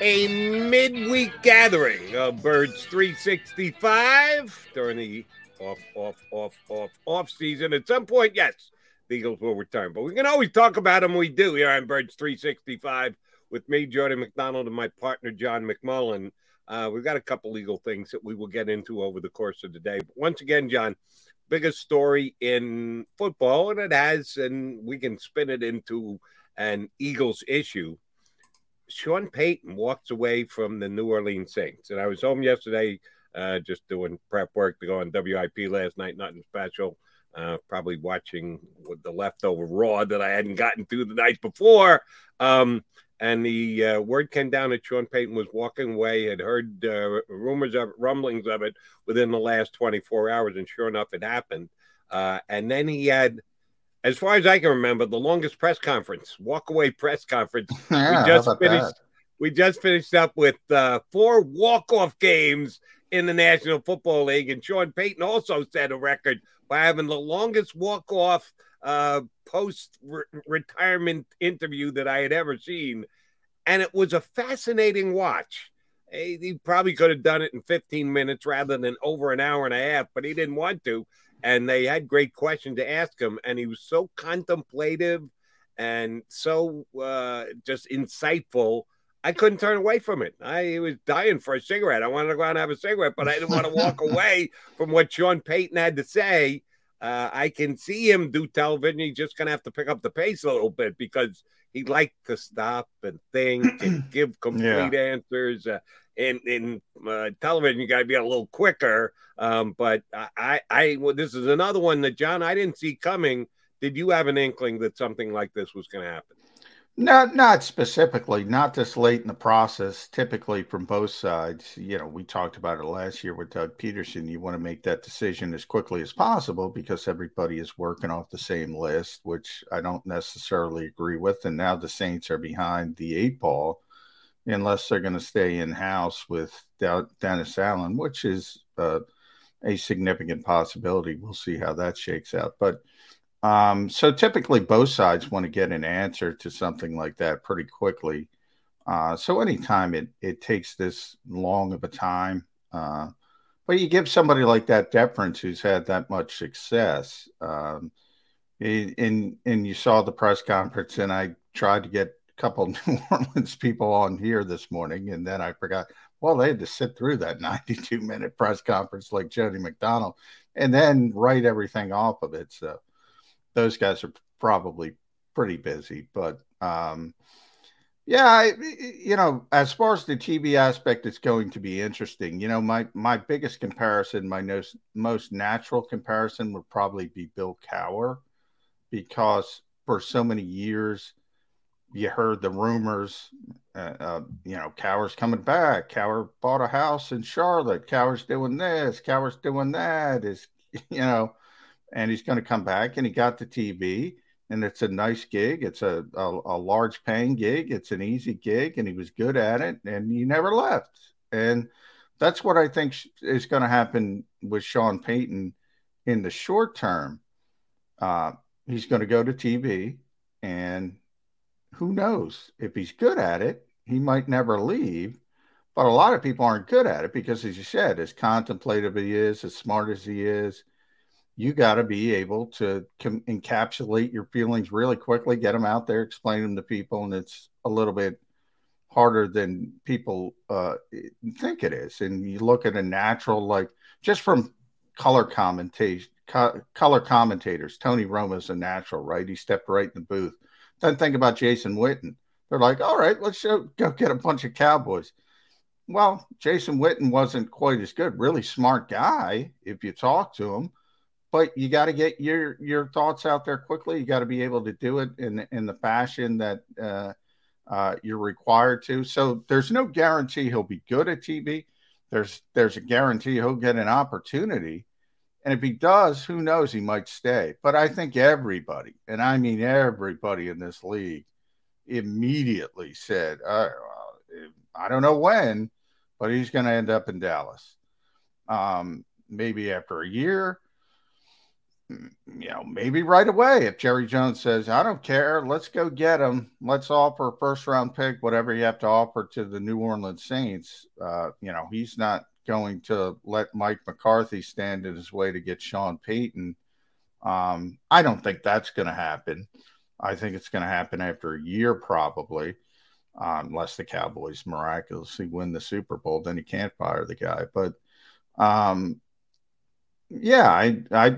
a midweek gathering of Birds 365 during the off, off, off, off, off season. At some point, yes, the Eagles will return, but we can always talk about them. We do here on Birds 365 with me, Jordan McDonald, and my partner, John McMullen. Uh, we've got a couple legal things that we will get into over the course of the day. But once again, John, biggest story in football, and it has, and we can spin it into an Eagles issue Sean Payton walks away from the New Orleans Saints. And I was home yesterday uh, just doing prep work to go on WIP last night, nothing special. Uh, probably watching with the leftover Raw that I hadn't gotten through the night before. Um, and the uh, word came down that Sean Payton was walking away, had heard uh, rumors of rumblings of it within the last 24 hours. And sure enough, it happened. Uh, and then he had as far as I can remember, the longest press conference, walkaway press conference. yeah, we just finished. That? We just finished up with uh, four walk off games in the National Football League, and Sean Payton also set a record by having the longest walk off uh, post retirement interview that I had ever seen, and it was a fascinating watch. He probably could have done it in 15 minutes rather than over an hour and a half, but he didn't want to and they had great questions to ask him, and he was so contemplative and so uh, just insightful. I couldn't turn away from it. I was dying for a cigarette. I wanted to go out and have a cigarette, but I didn't want to walk away from what Sean Payton had to say. Uh, I can see him do television. He's just going to have to pick up the pace a little bit because he liked to stop and think and give complete yeah. answers. Uh, in in uh, television, you got to be a little quicker. Um, but I, I, well, this is another one that John I didn't see coming. Did you have an inkling that something like this was going to happen? Not, not specifically, not this late in the process. Typically, from both sides, you know, we talked about it last year with Doug Pederson. You want to make that decision as quickly as possible because everybody is working off the same list, which I don't necessarily agree with. And now the Saints are behind the eight ball unless they're going to stay in house with Dennis Allen, which is uh, a significant possibility. We'll see how that shakes out. But um, so typically, both sides want to get an answer to something like that pretty quickly. Uh, so anytime it it takes this long of a time, uh, but you give somebody like that deference who's had that much success. Um, and and you saw the press conference, and I tried to get a couple New Orleans people on here this morning, and then I forgot. Well, they had to sit through that 92 minute press conference like Jody McDonald and then write everything off of it. So those guys are probably pretty busy. But um, yeah, I, you know, as far as the TV aspect, it's going to be interesting. You know, my my biggest comparison, my most most natural comparison would probably be Bill Cowher, because for so many years you heard the rumors, uh, uh, you know, Cowher's coming back. Cowher bought a house in Charlotte. Cowher's doing this. Cowher's doing that. Is you know, and he's going to come back. And he got the TV, and it's a nice gig. It's a, a, a large paying gig. It's an easy gig, and he was good at it, and he never left. And that's what I think is going to happen with Sean Payton in the short term. Uh, he's going to go to TV, and who knows? If he's good at it, he might never leave. But a lot of people aren't good at it because, as you said, as contemplative he is, as smart as he is, you got to be able to com- encapsulate your feelings really quickly, get them out there, explain them to people, and it's a little bit harder than people uh, think it is. And you look at a natural, like just from color commentation, co- color commentators, Tony Romo's a natural, right? He stepped right in the booth. Then think about Jason Witten. They're like, all right, let's show, go get a bunch of Cowboys. Well, Jason Witten wasn't quite as good. Really smart guy if you talk to him, but you got to get your your thoughts out there quickly. You got to be able to do it in in the fashion that uh, uh, you're required to. So there's no guarantee he'll be good at TV. There's there's a guarantee he'll get an opportunity, and if he does, who knows? He might stay. But I think everybody, and I mean everybody in this league, immediately said, uh, I don't know when, but he's going to end up in Dallas. Um, maybe after a year, you know, maybe right away. If Jerry Jones says, I don't care, let's go get him. Let's offer a first round pick, whatever you have to offer to the New Orleans Saints. Uh, you know, he's not going to let Mike McCarthy stand in his way to get Sean Payton. Um, I don't think that's going to happen. I think it's going to happen after a year, probably uh, unless the Cowboys miraculously win the Super Bowl, then you can't fire the guy. But um, yeah, I, I,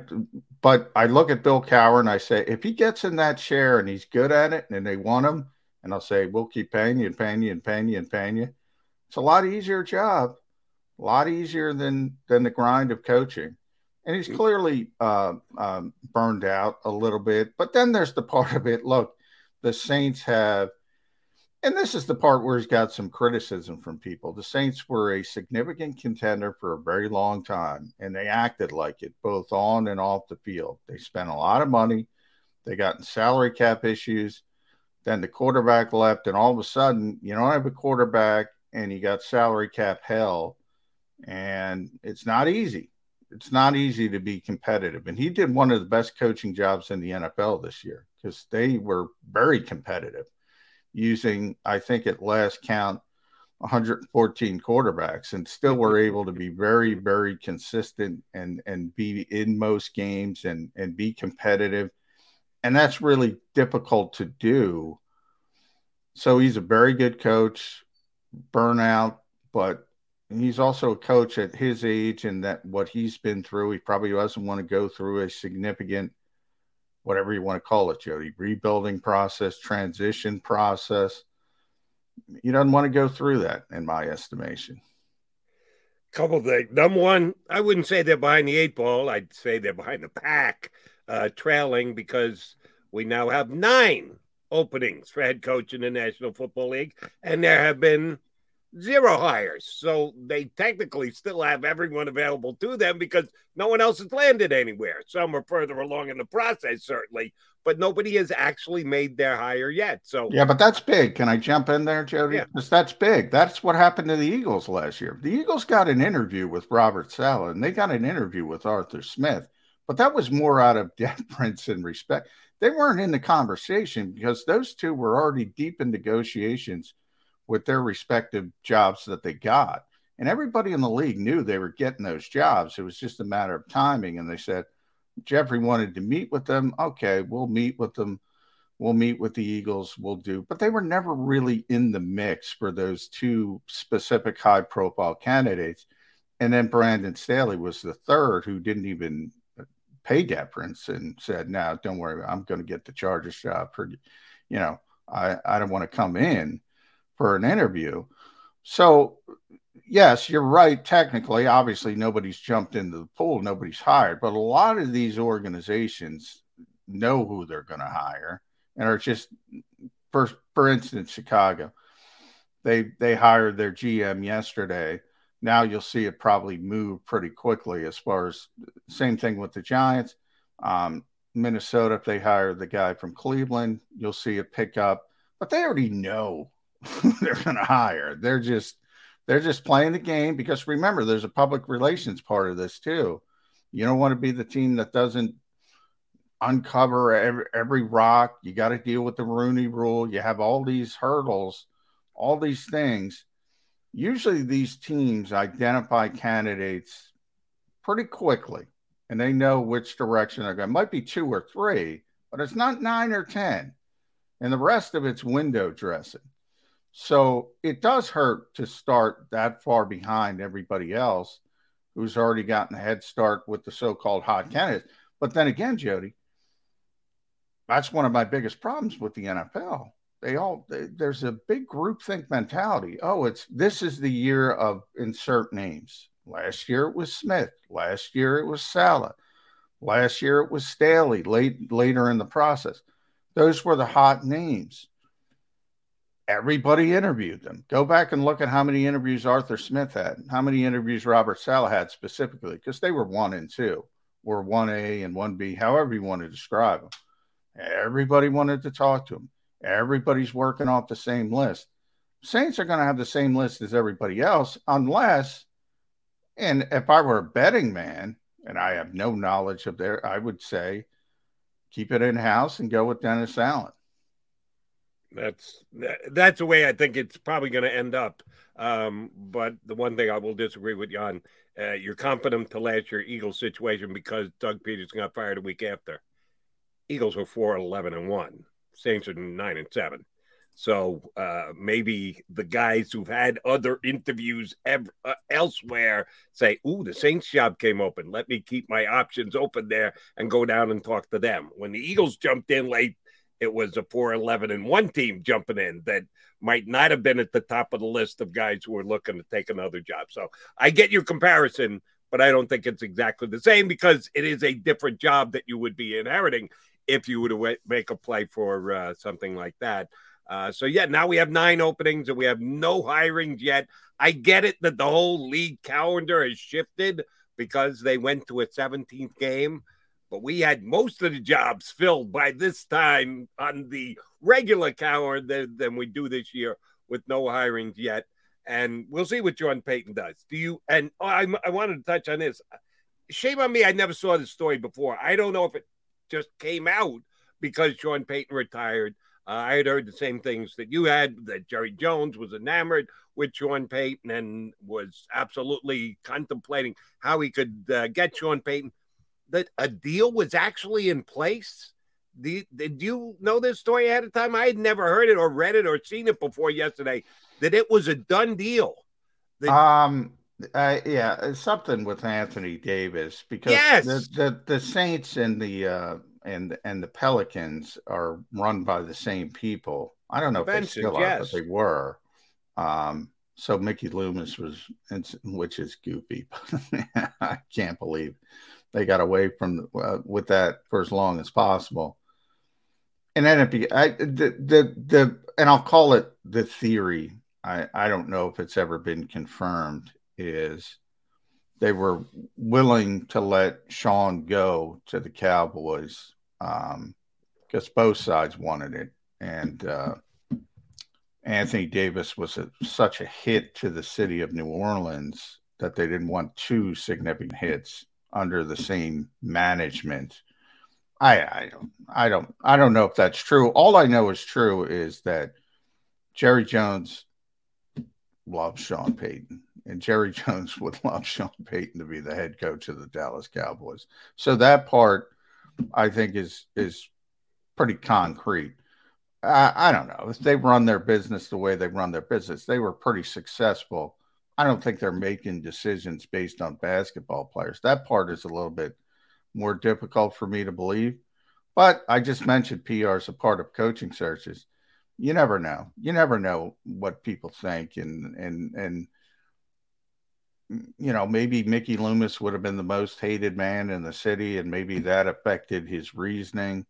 but I look at Bill Cowher and I say, if he gets in that chair and he's good at it and they want him, and I'll say, we'll keep paying you and paying you and paying you and paying you. It's a lot easier job, a lot easier than than the grind of coaching. And he's clearly uh, um, burned out a little bit. But then there's the part of it. Look, the Saints have and this is the part where he's got some criticism from people. The Saints were a significant contender for a very long time, and they acted like it both on and off the field. They spent a lot of money, they got salary cap issues. Then the quarterback left, and all of a sudden, you don't have a quarterback, and you got salary cap hell, and it's not easy. It's not easy to be competitive. And he did one of the best coaching jobs in the NFL this year because they were very competitive using, I think at last count, 114 quarterbacks and still were mm-hmm. able to be very, very consistent and and be in most games and and be competitive. And that's really difficult to do. So he's a very good coach, burnout, but he's also a coach at his age and that what he's been through. He probably doesn't want to go through a significant whatever you want to call it, Jody, rebuilding process, transition process. He doesn't want to go through that, in my estimation. Couple things. Number one, I wouldn't say they're behind the eight ball. I'd say they're behind the pack, uh, trailing because we now have nine openings for head coach in the National Football League, and there have been zero hires. So they technically still have everyone available to them because no one else has landed anywhere. Some are further along in the process, certainly, but nobody has actually made their hire yet. So yeah, but that's big. Can I jump in there, Jody? Yeah. Because that's big. That's what happened to the Eagles last year. The Eagles got an interview with Robert Saleh and they got an interview with Arthur Smith, but that was more out of deference and respect. They weren't in the conversation because those two were already deep in negotiations with their respective jobs that they got. And everybody in the league knew they were getting those jobs. It was just a matter of timing. And they said, Jeffrey wanted to meet with them. Okay, we'll meet with them. We'll meet with the Eagles. We'll do. But they were never really in the mix for those two specific high profile candidates. And then Brandon Staley was the third who didn't even pay deference and said, no, don't worry. I'm going to get the Chargers job for, you know, I, I don't want to come in for an interview. So, yes, you're right. Technically, obviously, nobody's jumped into the pool, nobody's hired, but a lot of these organizations know who they're going to hire and are just, for for instance, Chicago. They they hired their GM yesterday. Now you'll see it probably move pretty quickly. As far as same thing with the Giants, um, Minnesota. If they hire the guy from Cleveland, you'll see it pick up. But they already know they're going to hire. They're just they're just playing the game because remember, there's a public relations part of this too. You don't want to be the team that doesn't uncover every, every rock. You got to deal with the Rooney Rule. You have all these hurdles, all these things. usually these teams identify candidates pretty quickly and they know which direction they're going. It might be two or three, but it's not nine or 10. And the rest of it's window dressing. So it does hurt to start that far behind everybody else who's already gotten a head start with the so called hot candidates. But then again, Jody, that's one of my biggest problems with the NFL. They all they, there's a big groupthink mentality. Oh, it's this is the year of insert names. Last year it was Smith. Last year it was Saleh. Last year it was Staley. Late later in the process, those were the hot names. Everybody interviewed them. Go back and look at how many interviews Arthur Smith had, how many interviews Robert Saleh had specifically, because they were one and two, or one A and one B, however you want to describe them. Everybody wanted to talk to him. Everybody's working off the same list. Saints are going to have the same list as everybody else, unless, and if I were a betting man, and I have no knowledge of their, I would say keep it in house and go with Dennis Allen. That's that's the way I think it's probably going to end up. Um, but the one thing I will disagree with you on, uh, you're confident to last your Eagles situation because Doug Pederson got fired a week after. Eagles were 4 11 and 1. Saints are 9 and 7. So uh, maybe the guys who've had other interviews ever, uh, elsewhere say, "Ooh, the Saints job came open. Let me keep my options open there and go down and talk to them." When the Eagles jumped in late, it was a 4-11 and one team jumping in that might not have been at the top of the list of guys who were looking to take another job. So I get your comparison, but I don't think it's exactly the same because it is a different job that you would be inheriting if you were to make a play for uh, something like that. Uh, so yeah, now we have nine openings and we have no hirings yet. I get it that the whole league calendar has shifted because they went to a 17th game, but we had most of the jobs filled by this time on the regular calendar than, we do this year with no hirings yet. And we'll see what Sean Payton does. Do you? And oh, I, I wanted to touch on this. Shame on me, I never saw this story before. I don't know if it just came out because Sean Payton retired. Uh, I had heard the same things that you had that Jerry Jones was enamored with Sean Payton and was absolutely contemplating how he could uh, get Sean Payton. That a deal was actually in place. Did you know this story ahead of time? I had never heard it or read it or seen it before yesterday. That it was a done deal. That, um, uh, yeah, something with Anthony Davis because yes. the, the, the Saints and the uh, and and the Pelicans are run by the same people. I don't know Benson, if they still yes. are, but they were. Um, so Mickey Loomis was, which is goofy. I can't believe they got away from uh, with that for as long as possible. And then it be I, the the the and I'll call it the theory. I I don't know if it's ever been confirmed is they were willing to let Sean go to the Cowboys because um, both sides wanted it, and uh, Anthony Davis was a, such a hit to the city of New Orleans that they didn't want two significant hits under the same management. I, I don't I don't I don't know if that's true. All I know is true is that Jerry Jones loves Sean Payton and Jerry Jones would love Sean Payton to be the head coach of the Dallas Cowboys. So that part, I think, is is pretty concrete. I, I don't know if they run their business the way they run their business. They were pretty successful. I don't think they're making decisions based on basketball players. That part is a little bit more difficult for me to believe. But I just mentioned PR is a part of coaching searches. You never know. You never know what people think, and and and you know, maybe Mickey Loomis would have been the most hated man in the city, and maybe that affected his reasoning.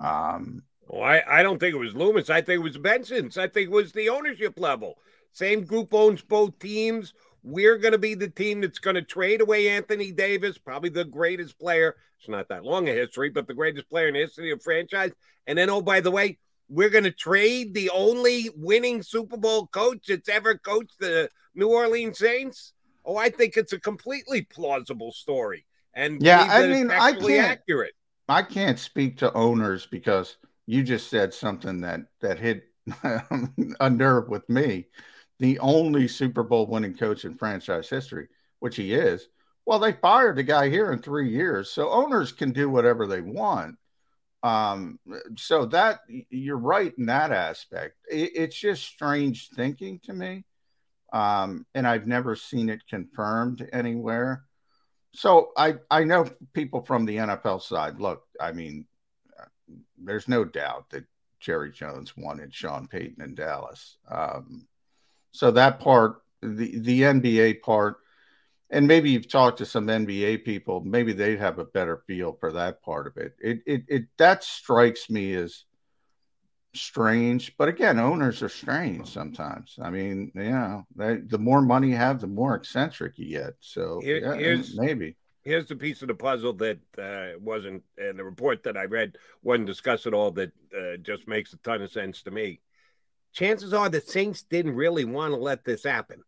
Um, well, I, I don't think it was Loomis. I think it was Benson's. I think it was the ownership level. Same group owns both teams. We're going to be the team that's going to trade away Anthony Davis, probably the greatest player. It's not that long a history, but the greatest player in the history of franchise. And then, oh, by the way, we're going to trade the only winning Super Bowl coach that's ever coached the New Orleans Saints? Oh, I think it's a completely plausible story. And yeah, I mean, I can't, accurate. I can't speak to owners because you just said something that that hit a nerve with me. The only Super Bowl winning coach in franchise history, which he is. Well, they fired the guy here in three years, so owners can do whatever they want. Um, so that you're right in that aspect. It, it's just strange thinking to me, um, and I've never seen it confirmed anywhere. So I I know people from the NFL side. Look, I mean, there's no doubt that Jerry Jones wanted Sean Payton in Dallas. Um, so that part, the the NBA part, and maybe you've talked to some NBA people, maybe they'd have a better feel for that part of it. It it, it that strikes me as strange, but again, owners are strange sometimes. I mean, you know, they, the more money you have, the more eccentric you get. So Here, yeah, maybe here's the piece of the puzzle that uh, wasn't in the report that I read wasn't discussed at all. That uh, just makes a ton of sense to me. Chances are the Saints didn't really want to let this happen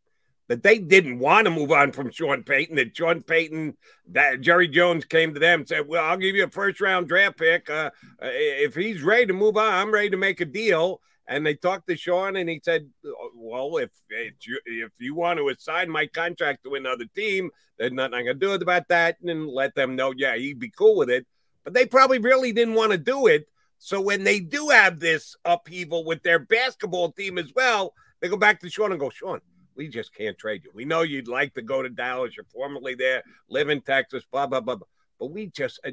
that they didn't want to move on from Sean Payton. That Sean Payton, that Jerry Jones came to them and said, "Well, I'll give you a first round draft pick uh, if he's ready to move on. I'm ready to make a deal." And they talked to Sean, and he said, "Well, if if you, if you want to assign my contract to another team, there's nothing I can do about that." And let them know, yeah, he'd be cool with it. But they probably really didn't want to do it. So when they do have this upheaval with their basketball team as well, they go back to Sean and go, Sean, we just can't trade you. We know you'd like to go to Dallas. You're formerly there, live in Texas, blah, blah, blah. But we just, uh,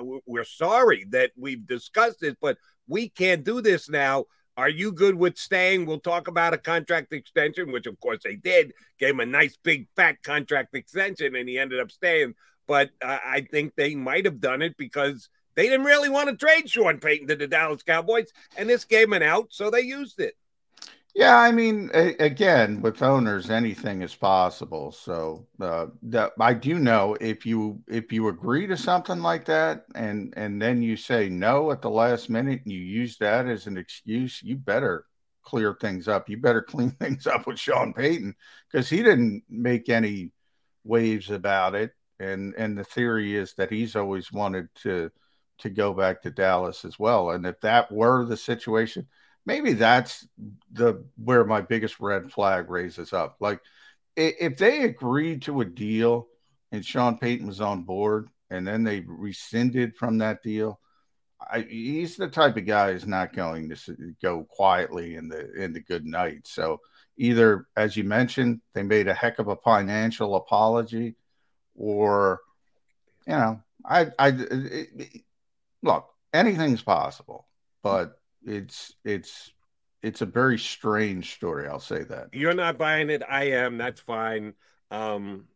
uh, we're sorry that we've discussed this, but we can't do this now. Are you good with staying? We'll talk about a contract extension, which of course they did. Gave him a nice big fat contract extension, and he ended up staying. But uh, I think they might have done it because they didn't really want to trade Sean Payton to the Dallas Cowboys, and this gave an out, so they used it. Yeah, I mean, a, again, with owners, anything is possible. So uh, I do know if you if you agree to something like that, and and then you say no at the last minute, and you use that as an excuse, you better clear things up. You better clean things up with Sean Payton because he didn't make any waves about it, and and the theory is that he's always wanted to to go back to Dallas as well. And if that were the situation maybe that's the where my biggest red flag raises up. Like if they agreed to a deal and Sean Payton was on board and then they rescinded from that deal, I, he's the type of guy who's not going to go quietly in the in the good night. So either, as you mentioned, they made a heck of a financial apology, or you know, I I look anything's possible, but it's it's it's a very strange story. I'll say that. You're not buying it. I am. That's fine. Um,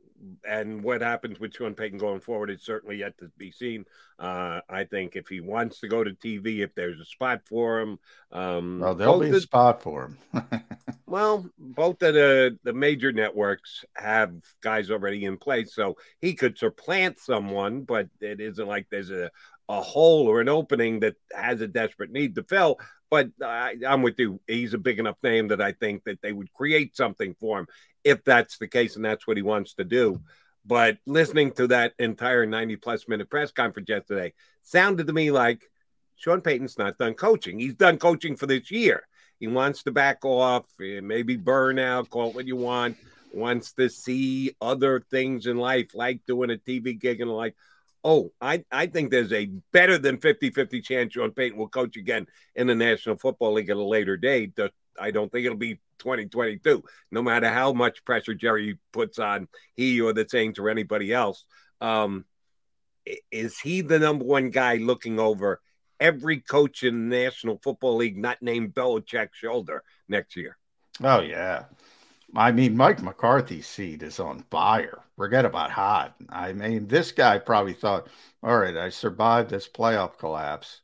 and what happens with Sean Payton going forward is certainly yet to be seen. Uh, I think if he wants to go to TV, if there's a spot for him, um, well, there'll be a spot for him. well, both of the the major networks have guys already in place, so he could supplant someone, but it isn't like there's a a hole or an opening that has a desperate need to fill. But I, I'm with you. He's a big enough name that I think that they would create something for him if that's the case and that's what he wants to do. But listening to that entire 90 plus minute press conference yesterday sounded to me like Sean Payton's not done coaching. He's done coaching for this year. He wants to back off, maybe burn out, call it what you want, wants to see other things in life, like doing a TV gig and like, oh, I, I think there's a better than 50 50 chance Sean Payton will coach again in the National Football League at a later date. I don't think it'll be 2022, no matter how much pressure Jerry puts on he or the Saints or anybody else. Um, is he the number one guy looking over every coach in the National Football League not named Belichick's shoulder next year? Oh, yeah. I mean, Mike McCarthy's seat is on fire. Forget about hot. I mean, this guy probably thought, all right, I survived this playoff collapse.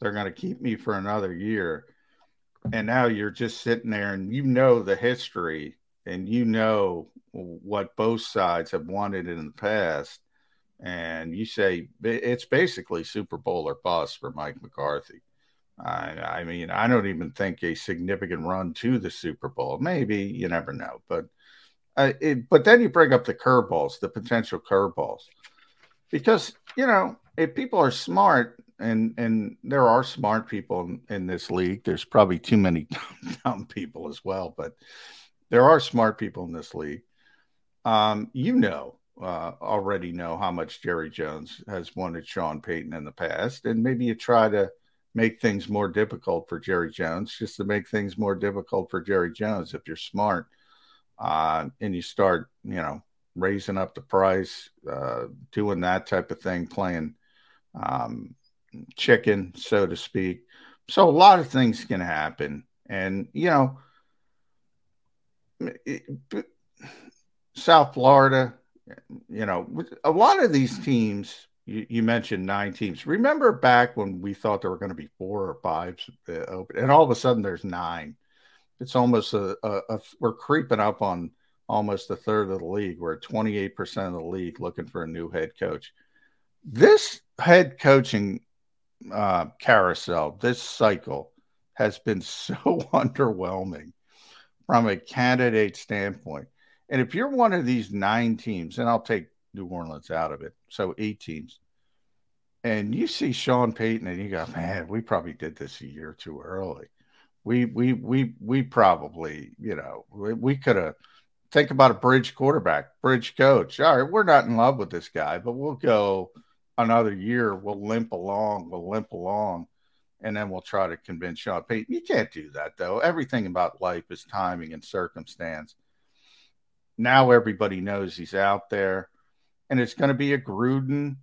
They're going to keep me for another year. And now you're just sitting there and you know the history and you know what both sides have wanted in the past. And you say it's basically Super Bowl or bust for Mike McCarthy. I, I mean, I don't even think a significant run to the Super Bowl. Maybe you never know, but uh, it, but then you bring up the curveballs, the potential curveballs, because you know if people are smart, and and there are smart people in, in this league. There's probably too many dumb people as well, but there are smart people in this league. Um, you know, uh, already know how much Jerry Jones has wanted Sean Payton in the past, and maybe you try to make things more difficult for Jerry Jones just to make things more difficult for Jerry Jones if you're smart uh, and you start, you know, raising up the price, uh, doing that type of thing, playing um, chicken, so to speak. So a lot of things can happen, and you know, it, South Florida, you know, a lot of these teams. You, you, mentioned nine teams. Remember back when we thought there were going to be four or five uh, open, and all of a sudden there's nine. It's almost a, a, a we're creeping up on almost a third of the league. We're at 28% of the league looking for a new head coach. This head coaching uh, carousel, this cycle has been so underwhelming from a candidate standpoint. And if you're one of these nine teams, and I'll take New Orleans out of it, so eight teams, and you see Sean Payton and you go, man, we probably did this a year too early. We we we we probably, you know, we, we could have think about a bridge quarterback, bridge coach. All right, we're not in love with this guy, but we'll go another year. We'll limp along. We'll limp along, and then we'll try to convince Sean Payton. You can't do that though. Everything about life is timing and circumstance. Now everybody knows he's out there, and it's going to be a Gruden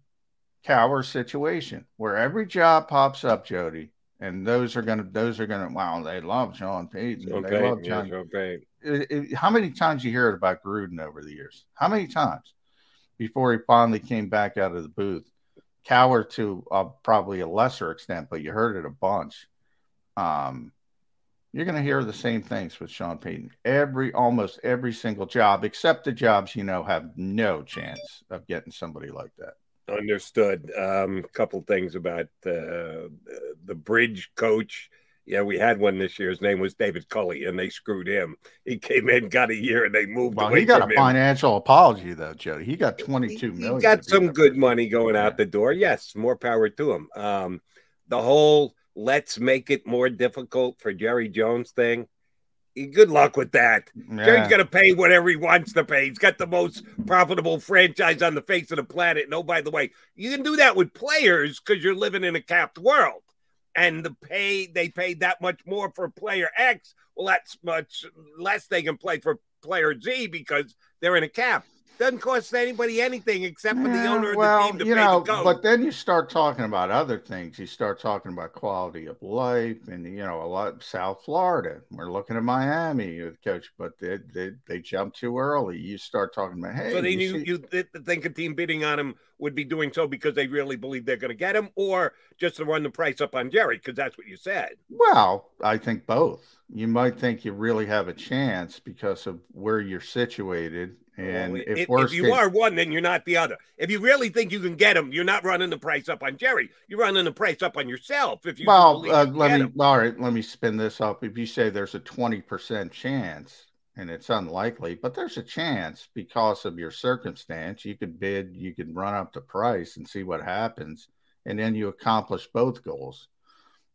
Cowher situation where every job pops up, Jody, and those are going to those are going to wow they love Sean Payton. Sean they Payton, love John. Yeah, Sean Payton it, it, how many times you hear it about Gruden over the years? How many times before he finally came back out of the booth? Cowher to uh, probably a lesser extent, but you heard it a bunch. Um, you're going to hear the same things with Sean Payton. Every almost every single job, except the jobs you know have no chance of getting somebody like that. Understood. A um, couple things about uh, the bridge coach yeah, we had one this year. His name was David Culley, and they screwed him. He came in, got a year, and they moved well, away. He got a him. financial apology though, Jody. He got twenty-two he, million. He got some good money going out the door. Yes, more power to him. Um, the whole let's make it more difficult for Jerry Jones thing. Good luck with that. Yeah. Jerry's going to pay whatever he wants to pay. He's got the most profitable franchise on the face of the planet. And oh, by the way, you can do that with players because you're living in a capped world and the pay they paid that much more for player X. Well, that's much less they can play for player Z because they're in a cap. Doesn't cost anybody anything except for the owner of well, the team to you pay know. But then you start talking about other things. You start talking about quality of life, and you know, a lot South Florida. We're looking at Miami with coach, but they they, they jump too early. You start talking about hey. So then you, you, see- you think a team bidding on him would be doing so because they really believe they're going to get him, or just to run the price up on Jerry because that's what you said. Well, I think both. You might think you really have a chance because of where you're situated and well, if, if, if you case, are one, then you're not the other. If you really think you can get him, you're not running the price up on Jerry. You're running the price up on yourself. If you well, uh, let me him. all right, let me spin this up. If you say there's a twenty percent chance, and it's unlikely, but there's a chance because of your circumstance, you could bid, you could run up the price and see what happens, and then you accomplish both goals.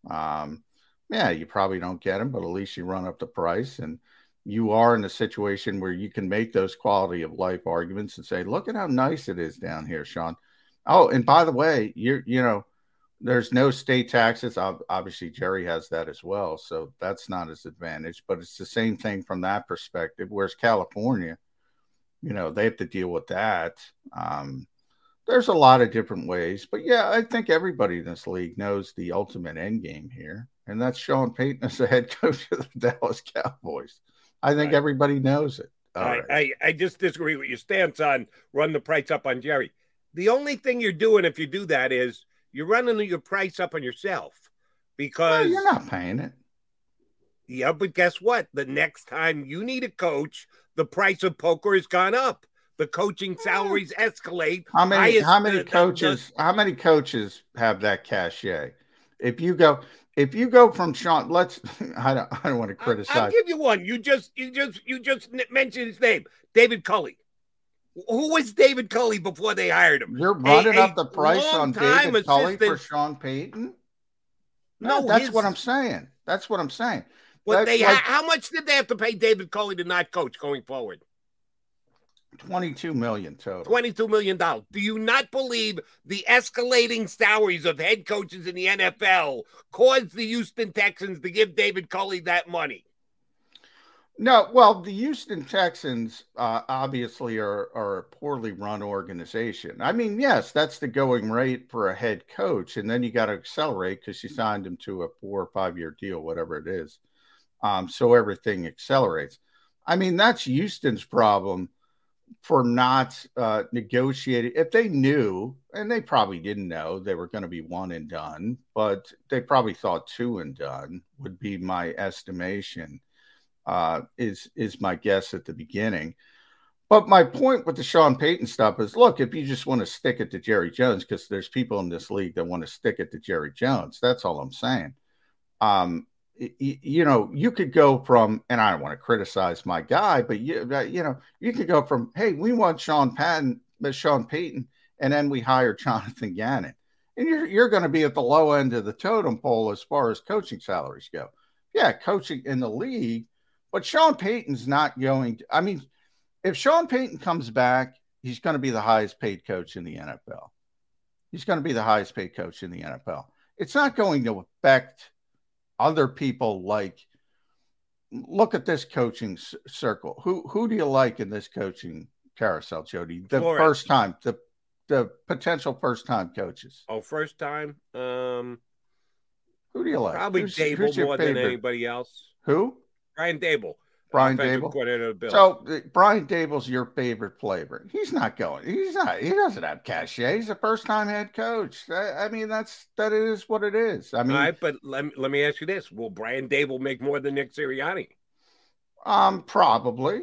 Um, yeah, you probably don't get them, but at least you run up the price and you are in a situation where you can make those quality of life arguments and say, look at how nice it is down here, Sean. Oh, and by the way, you're, you know, there's no state taxes. Obviously, Jerry has that as well. So that's not his advantage, but it's the same thing from that perspective. Whereas California, you know, they have to deal with that. Um, there's a lot of different ways, but yeah, I think everybody in this league knows the ultimate end game here, and that's Sean Payton as the head coach of the Dallas Cowboys. I think right. everybody knows it. I, right. I, I just disagree with your stance on run the price up on Jerry. The only thing you're doing if you do that is you're running your price up on yourself because well, you're not paying it. Yeah, but guess what? The next time you need a coach, the price of poker has gone up. The coaching salaries escalate. How many? How many coaches? How many coaches have that cachet? If you go, if you go from Sean, let's. I don't. I don't want to criticize. I'll give you one. You just. You just. You just mentioned his name, David Culley. Who was David Culley before they hired him? You're running a, up the price on David Culley for Sean Payton. No, no that's his... what I'm saying. That's what I'm saying. But they like, how much did they have to pay David Culley to not coach going forward? 22 million total. 22 million dollars. Do you not believe the escalating salaries of head coaches in the NFL caused the Houston Texans to give David Culley that money? No, well, the Houston Texans uh, obviously are, are a poorly run organization. I mean, yes, that's the going rate for a head coach, and then you got to accelerate because you signed him to a four or five year deal, whatever it is. Um, so everything accelerates. I mean, that's Houston's problem for not uh, negotiating. If they knew, and they probably didn't know they were going to be one and done, but they probably thought two and done would be my estimation uh, is is my guess at the beginning. But my point with the Sean Payton stuff is look, if you just want to stick it to Jerry Jones, because there's people in this league that want to stick it to Jerry Jones, that's all I'm saying. Um, you, know, you could go from, and I don't want to criticize my guy, but you, you know, you could go from, hey, we want Sean Payton, but Sean Payton, and then we hire Jonathan Gannon, and you're you're going to be at the low end of the totem pole as far as coaching salaries go. Yeah, coaching in the league but Sean Payton's not going to, I mean, if Sean Payton comes back, he's going to be the highest paid coach in the NFL. He's going to be the highest paid coach in the NFL. It's not going to affect other people like look at this coaching circle. Who who do you like in this coaching carousel, Jody? The Flores. first time, the the potential first time coaches. Oh, first time. Um who do you like? Probably who's, who's more favorite? than anybody else. Who? Brian Daboll. Brian Daboll. So uh, Brian Daboll's your favorite flavor. He's not going. He's not. He doesn't have cachet. He's a first-time head coach. I, I, mean, that's that is what it is. I mean, All right, but let me, let me ask you this: Will Brian Daboll make more than Nick Sirianni? Um, probably,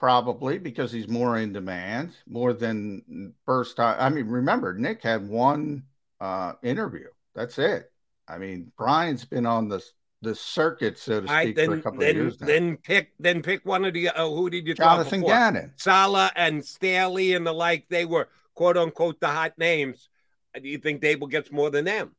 probably because he's more in demand, more than first time. I mean, remember Nick had one uh interview. That's it. I mean, Brian's been on the the circuit, so to speak, right, then, for a couple then, of years now. Then pick, then pick one of the. Uh, who did you Jonathan talk Gannon, Saleh, and Staley, and the like. They were quote unquote the hot names. Do you think Daboll gets more than them?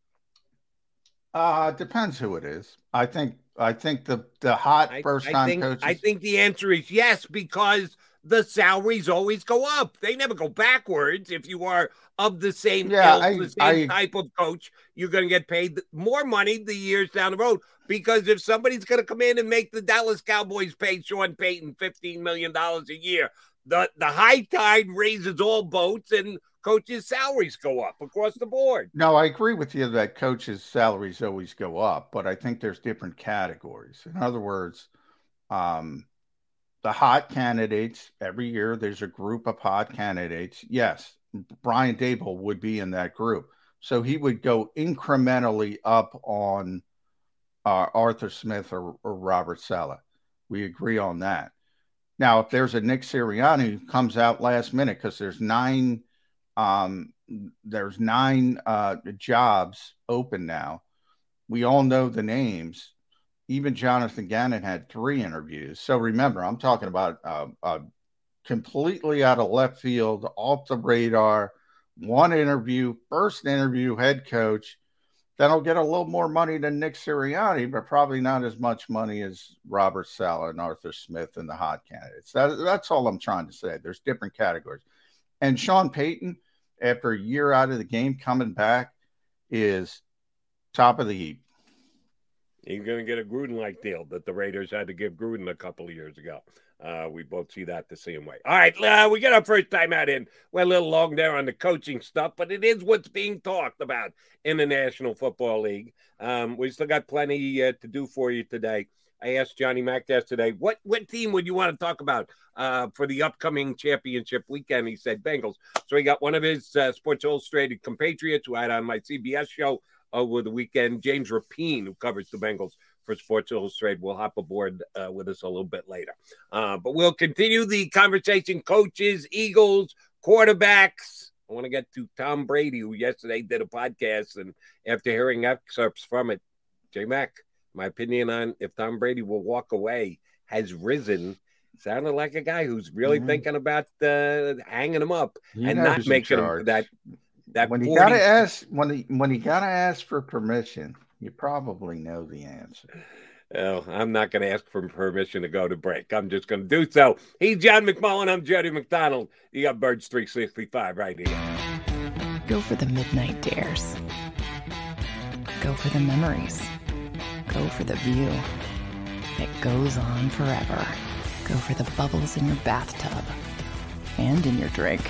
Uh depends who it is. I think I think the the hot first time coaches. I think the answer is yes because the salaries always go up. They never go backwards. If you are of the same yeah, ilk, I, the same I, type of coach, you're going to get paid more money the years down the road. Because if somebody's going to come in and make the Dallas Cowboys pay Sean Payton $15 million a year, the, the high tide raises all boats and coaches' salaries go up across the board. No, I agree with you that coaches' salaries always go up, but I think there's different categories. In other words, um, the hot candidates every year there's a group of hot candidates yes brian Daboll would be in that group. So he would go incrementally up on uh, arthur smith or, or robert Saleh. We agree on that. Now if there's a nick sirianni who comes out last minute because there's nine um, there's nine uh, jobs open now we all know the names even Jonathan Gannon had three interviews. So remember, I'm talking about uh, uh, completely out of left field, off the radar, one interview, first interview, head coach. Then I'll get a little more money than Nick Sirianni, but probably not as much money as Robert Saleh and Arthur Smith and the hot candidates. That, that's all I'm trying to say. There's different categories. And Sean Payton, after a year out of the game, coming back, is top of the heap. He's going to get a Gruden like deal that the Raiders had to give Gruden a couple of years ago. Uh, we both see that the same way. All right, uh, we got our first time out in. We're a little long there on the coaching stuff, but it is what's being talked about in the National Football League. Um, we still got plenty uh, to do for you today. I asked Johnny Mac yesterday, what what team would you want to talk about uh, for the upcoming championship weekend? He said Bengals. So he got one of his uh, Sports Illustrated compatriots who I had on my CBS show over the weekend. James Rapien, who covers the Bengals for Sports Illustrated, will hop aboard uh, with us a little bit later. Uh, but we'll continue the conversation coaches, Eagles, quarterbacks. I want to get to Tom Brady, who yesterday did a podcast. And after hearing excerpts from it, J Mac, my opinion on if Tom Brady will walk away has risen sounded like a guy who's really mm-hmm. thinking about uh, hanging him up and not making him that that when 40... you gotta ask when he when you gotta ask for permission, you probably know the answer. Well, I'm not going to ask for permission to go to break. I'm just going to do so. He's John McMullen. I'm Jody McDonald. You got Birds 365 right here. Go for the midnight dares. Go for the memories. Go for the view. It goes on forever. Go for the bubbles in your bathtub and in your drink.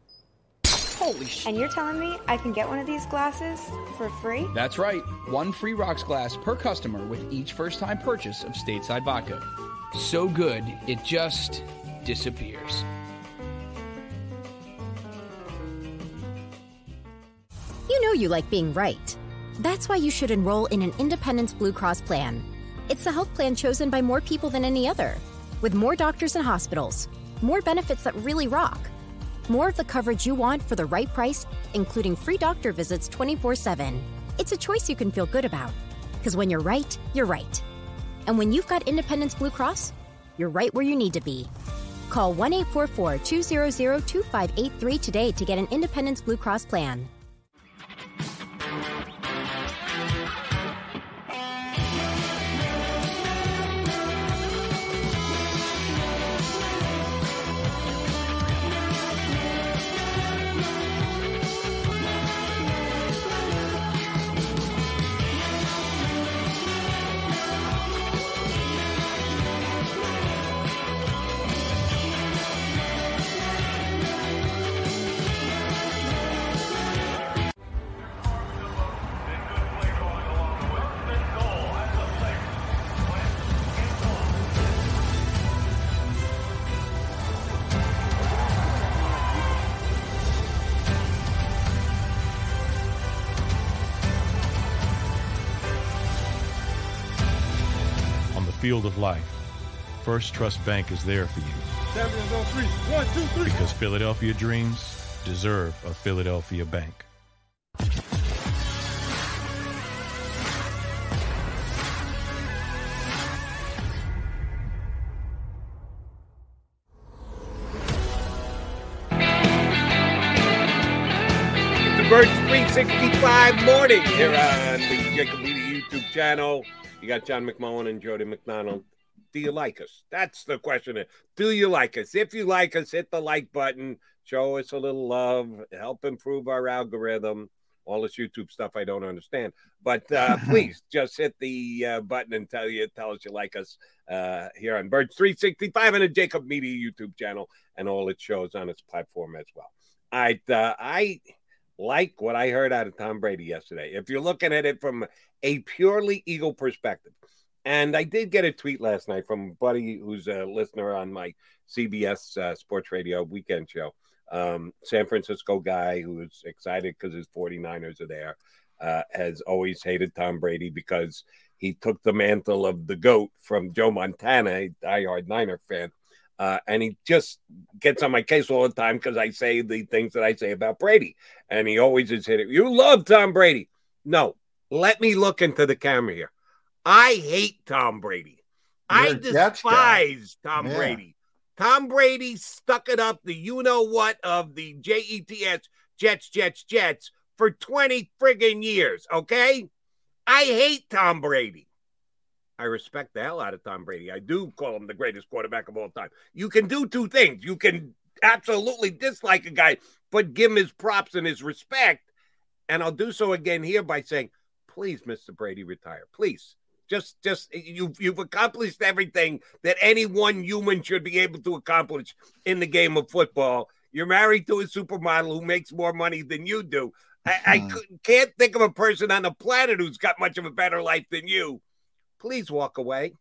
Holy shit. And you're telling me I can get one of these glasses for free? That's right. One free rocks glass per customer with each first time purchase of Stateside Vodka. So good, it just disappears. You know you like being right. That's why you should enroll in an Independence Blue Cross plan. It's the health plan chosen by more people than any other, with more doctors and hospitals, more benefits that really rock, more of the coverage you want for the right price, including free doctor visits 24 7. It's a choice you can feel good about. Because when you're right, you're right. And when you've got Independence Blue Cross, you're right where you need to be. Call 1 844 200 2583 today to get an Independence Blue Cross plan. Field of life, First Trust Bank is there for you. Champions on three. One, two, three. Because Philadelphia dreams deserve a Philadelphia bank. The Birds 365 morning here on the JAKIB YouTube channel. You got John McMullen and Jody McDonald. Do you like us? That's the question. Do you like us? If you like us, hit the like button. Show us a little love. Help improve our algorithm. All this YouTube stuff I don't understand, but uh, please just hit the uh, button and tell you tell us you like us uh, here on Birds 365 and the JAKIB Media YouTube channel and all it shows on its platform as well. I uh, I like what I heard out of Tom Brady yesterday. If you're looking at it from a purely Eagle perspective, and I did get a tweet last night from a buddy who's a listener on my CBS uh, Sports Radio weekend show, um, San Francisco guy who's excited because his 49ers are there, uh, has always hated Tom Brady because he took the mantle of the GOAT from Joe Montana, a diehard Niner fan. Uh, and he just gets on my case all the time because I say the things that I say about Brady. And he always is hitting. You love Tom Brady. No, let me look into the camera here. I hate Tom Brady. I You're Jets guy. despise Tom Yeah. Brady. Tom Brady stuck it up the you know what of the J E T S Jets, Jets, Jets for 20 friggin' years. Okay. I hate Tom Brady. I respect the hell out of Tom Brady. I do call him the greatest quarterback of all time. You can do two things. You can absolutely dislike a guy, but give him his props and his respect. And I'll do so again here by saying, please, Mr. Brady, retire. Please. Just just you've you've accomplished everything that any one human should be able to accomplish in the game of football. You're married to a supermodel who makes more money than you do. I, I can't think of a person on the planet who's got much of a better life than you please walk away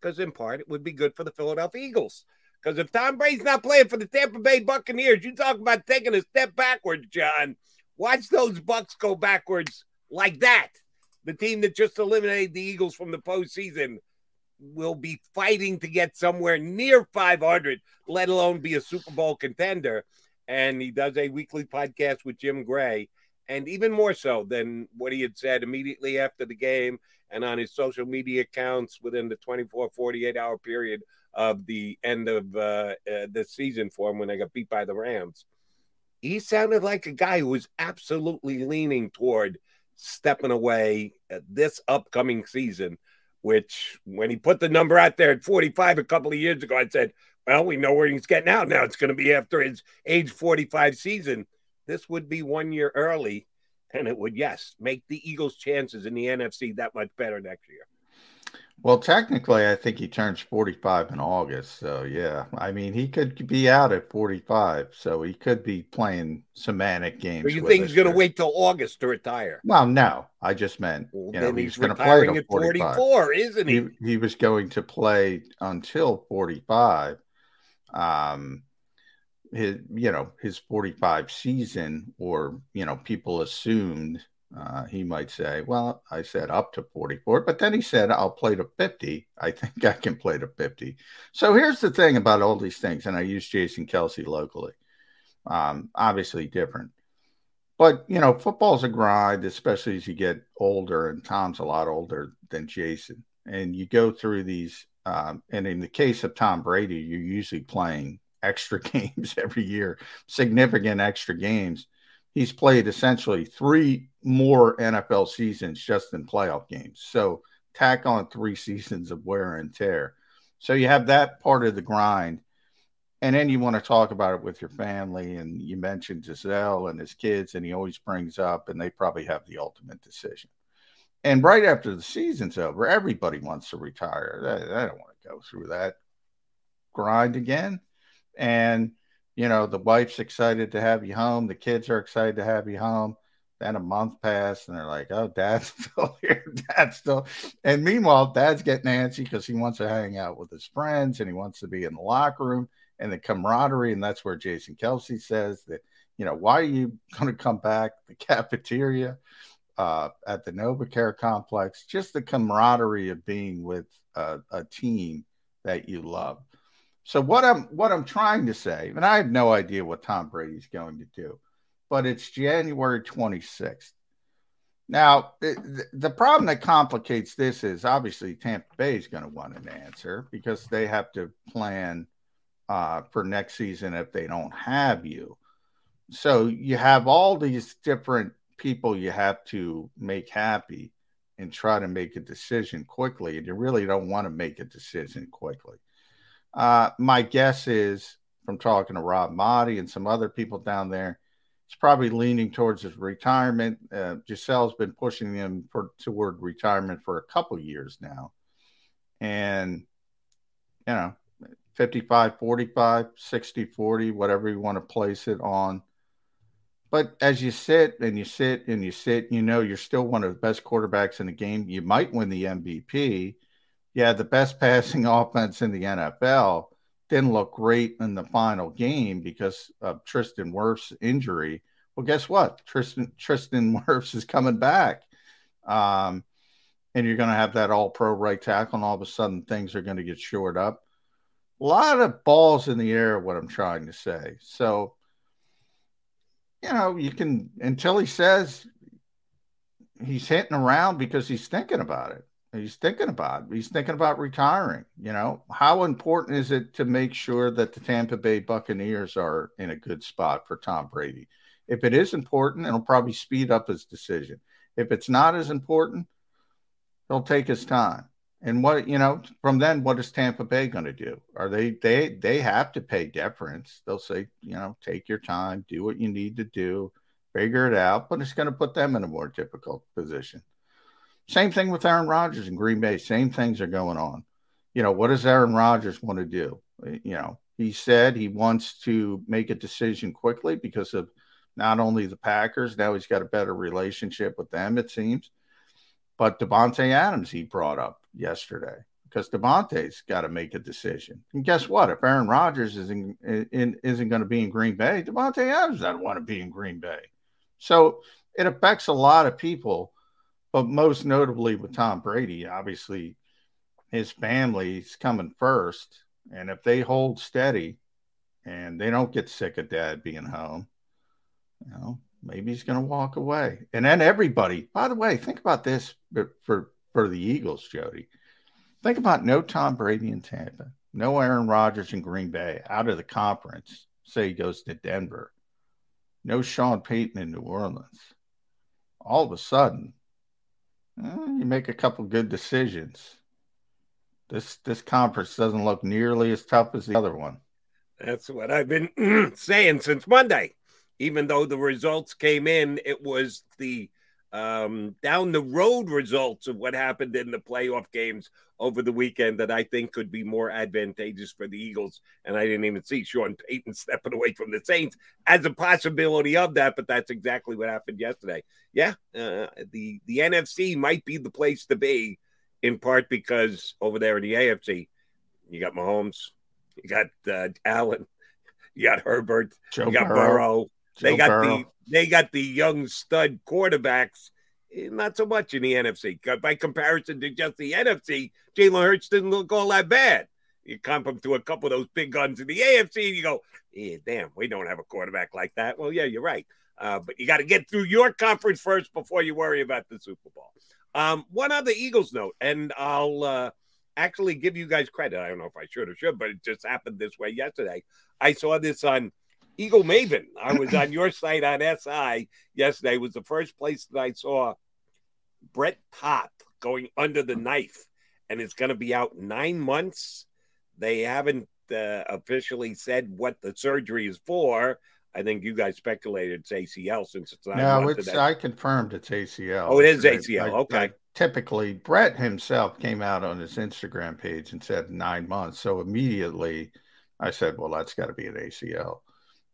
because in part it would be good for the Philadelphia Eagles. Because if Tom Brady's not playing for the Tampa Bay Buccaneers, you talk about taking a step backwards, John. Watch those Bucks go backwards like that. The team that just eliminated the Eagles from the postseason will be fighting to get somewhere near 500, let alone be a Super Bowl contender. And he does a weekly podcast with Jim Gray. And even more so than what he had said immediately after the game and on his social media accounts within the 24, 48 hour period of the end of uh, uh, the season for him when they got beat by the Rams. He sounded like a guy who was absolutely leaning toward stepping away this upcoming season which when he put the number out there at 45 a couple of years ago, I said, well, we know where he's getting out now. It's going to be after his age 45 season. This would be one year early, and it would, yes, make the Eagles' chances in the NFC that much better next year. Well, technically, I think he turns 45 in August. So, yeah, I mean, he could be out at 45. So he could be playing semantic games. So you think he's going to wait till August to retire? Well, no, I just meant, well, you know, he's, he's going to play at 44, isn't he? he? He was going to play until 45. Um, his, you know, his 45 season, or, you know, people assumed uh, he might say, Well, I said up to 44, but then he said, I'll play to 50. I think I can play to 50. So here's the thing about all these things, and I use Jason Kelce locally. Um, obviously different. But, you know, football's a grind, especially as you get older, and Tom's a lot older than Jason. And you go through these, um, and in the case of Tom Brady, you're usually playing extra games every year, significant extra games he's played essentially three more NFL seasons just in playoff games. So tack on three seasons of wear and tear. So you have that part of the grind. And then you want to talk about it with your family. And you mentioned Gisele and his kids, and he always brings up, and they probably have the ultimate decision. And right after the season's over, everybody wants to retire. They, they don't want to go through that grind again. And you know, the wife's excited to have you home, the kids are excited to have you home. Then a month passed, and they're like, "Oh, Dad's still here. Dad's still." And meanwhile, Dad's getting antsy because he wants to hang out with his friends and he wants to be in the locker room and the camaraderie. And that's where Jason Kelce says that, you know, why are you going to come back? The cafeteria uh, at the NovaCare complex, just the camaraderie of being with a, a team that you love. So what I'm what I'm trying to say, and I have no idea what Tom Brady's going to do, but it's January 26th. Now, the, the problem that complicates this is obviously Tampa Bay is going to want an answer because they have to plan uh, for next season if they don't have you. So you have all these different people you have to make happy and try to make a decision quickly, and you really don't want to make a decision quickly. Uh, my guess is from talking to Rob Maaddi and some other people down there, he's probably leaning towards his retirement. Uh, Gisele's been pushing him for, toward retirement for a couple years now. And, you know, 55 45, 60 40, whatever you want to place it on. But as you sit and you sit and you sit, you know you're still one of the best quarterbacks in the game. You might win the MVP yeah, the best passing offense in the NFL didn't look great in the final game because of Tristan Wirfs' injury. Well, guess what? Tristan Tristan Wirfs is coming back. Um, and you're going to have that all pro right tackle, and all of a sudden things are going to get shored up. A lot of balls in the air, what I'm trying to say. So, you know, you can, until he says he's hitting around because he's thinking about it. He's thinking about he's thinking about retiring. You know, how important is it to make sure that the Tampa Bay Buccaneers are in a good spot for Tom Brady? If it is important, it'll probably speed up his decision. If it's not as important, he'll take his time. And what you know, from then, what is Tampa Bay going to do? Are they they they have to pay deference? They'll say, you know, take your time, do what you need to do, figure it out, but it's going to put them in a more difficult position. Same thing with Aaron Rodgers in Green Bay. Same things are going on. You know, what does Aaron Rodgers want to do? Eh, you know, he said he wants to make a decision quickly because of not only the Packers, now he's got a better relationship with them, it seems, but Davante Adams he brought up yesterday because Davante's got to make a decision. And guess what? If Aaron Rodgers isn't, in, isn't going to be in Green Bay, Davante Adams doesn't want to be in Green Bay. So it affects a lot of people but most notably with Tom Brady, obviously, his family's coming first. And if they hold steady and they don't get sick of dad being home, you know, maybe he's going to walk away. And then everybody, by the way, think about this for, for the Eagles, Jody. Think about no Tom Brady in Tampa, no Aaron Rodgers in Green Bay, out of the conference. Say he goes to Denver, no Sean Payton in New Orleans. All of a sudden, Eh, you make a couple good decisions. This this conference doesn't look nearly as tough as the other one. That's what I've been saying since Monday. Even though the results came in, it was the um, down the road results of what happened in the playoff games over the weekend that I think could be more advantageous for the Eagles. And I didn't even see Sean Payton stepping away from the Saints as a possibility of that, but that's exactly what happened yesterday. Yeah, uh, the the NFC might be the place to be, in part because over there in the AFC, you got Mahomes, you got uh, Allen, you got Herbert, Joe you got Burrow. Burrow. Joe they got Burrow. the they got the young stud quarterbacks. Eh, not so much in the NFC. By comparison to just the NFC, Jalen Hurts didn't look all that bad. You comp him to a couple of those big guns in the AFC, and you go, yeah, damn, we don't have a quarterback like that. Well, yeah, you're right. Uh, but you got to get through your conference first before you worry about the Super Bowl. Um, one other Eagles note, and I'll uh, actually give you guys credit. I don't know if I should or should, but it just happened this way yesterday. I saw this on Eagle Maven. I was on your site on SI yesterday. It was the first place that I saw Brett Toth going under the knife, and it's going to be out nine months. They haven't uh, officially said what the surgery is for. I think you guys speculated it's ACL since it's not. No, it's I confirmed it's ACL. Oh, it is ACL. I, okay. I, typically, Brett himself came out on his Instagram page and said nine months. So immediately, I said, "Well, that's got to be an ACL."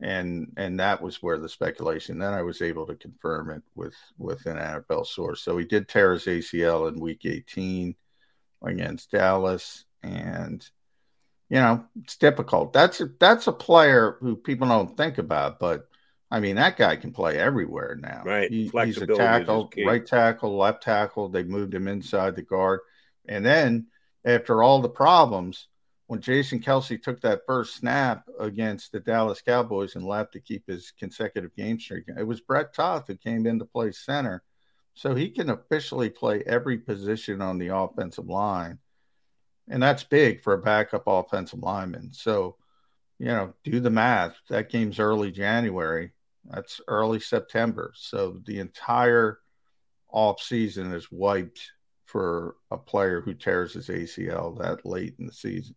And and that was where the speculation. Then I was able to confirm it with with an NFL source. So he did tear his ACL in Week 18 against Dallas, and you know it's difficult. That's a, that's a player who people don't think about, but I mean that guy can play everywhere now. Right, he, he's a tackle, right tackle, left tackle. They moved him inside the guard, and then after all the problems when Jason Kelce took that first snap against the Dallas Cowboys and left to keep his consecutive game streak, it was Brett Toth who came in to play center. So he can officially play every position on the offensive line. And that's big for a backup offensive lineman. So, you know, do the math. That game's early January. That's early September. So the entire off season is wiped for a player who tears his ACL that late in the season.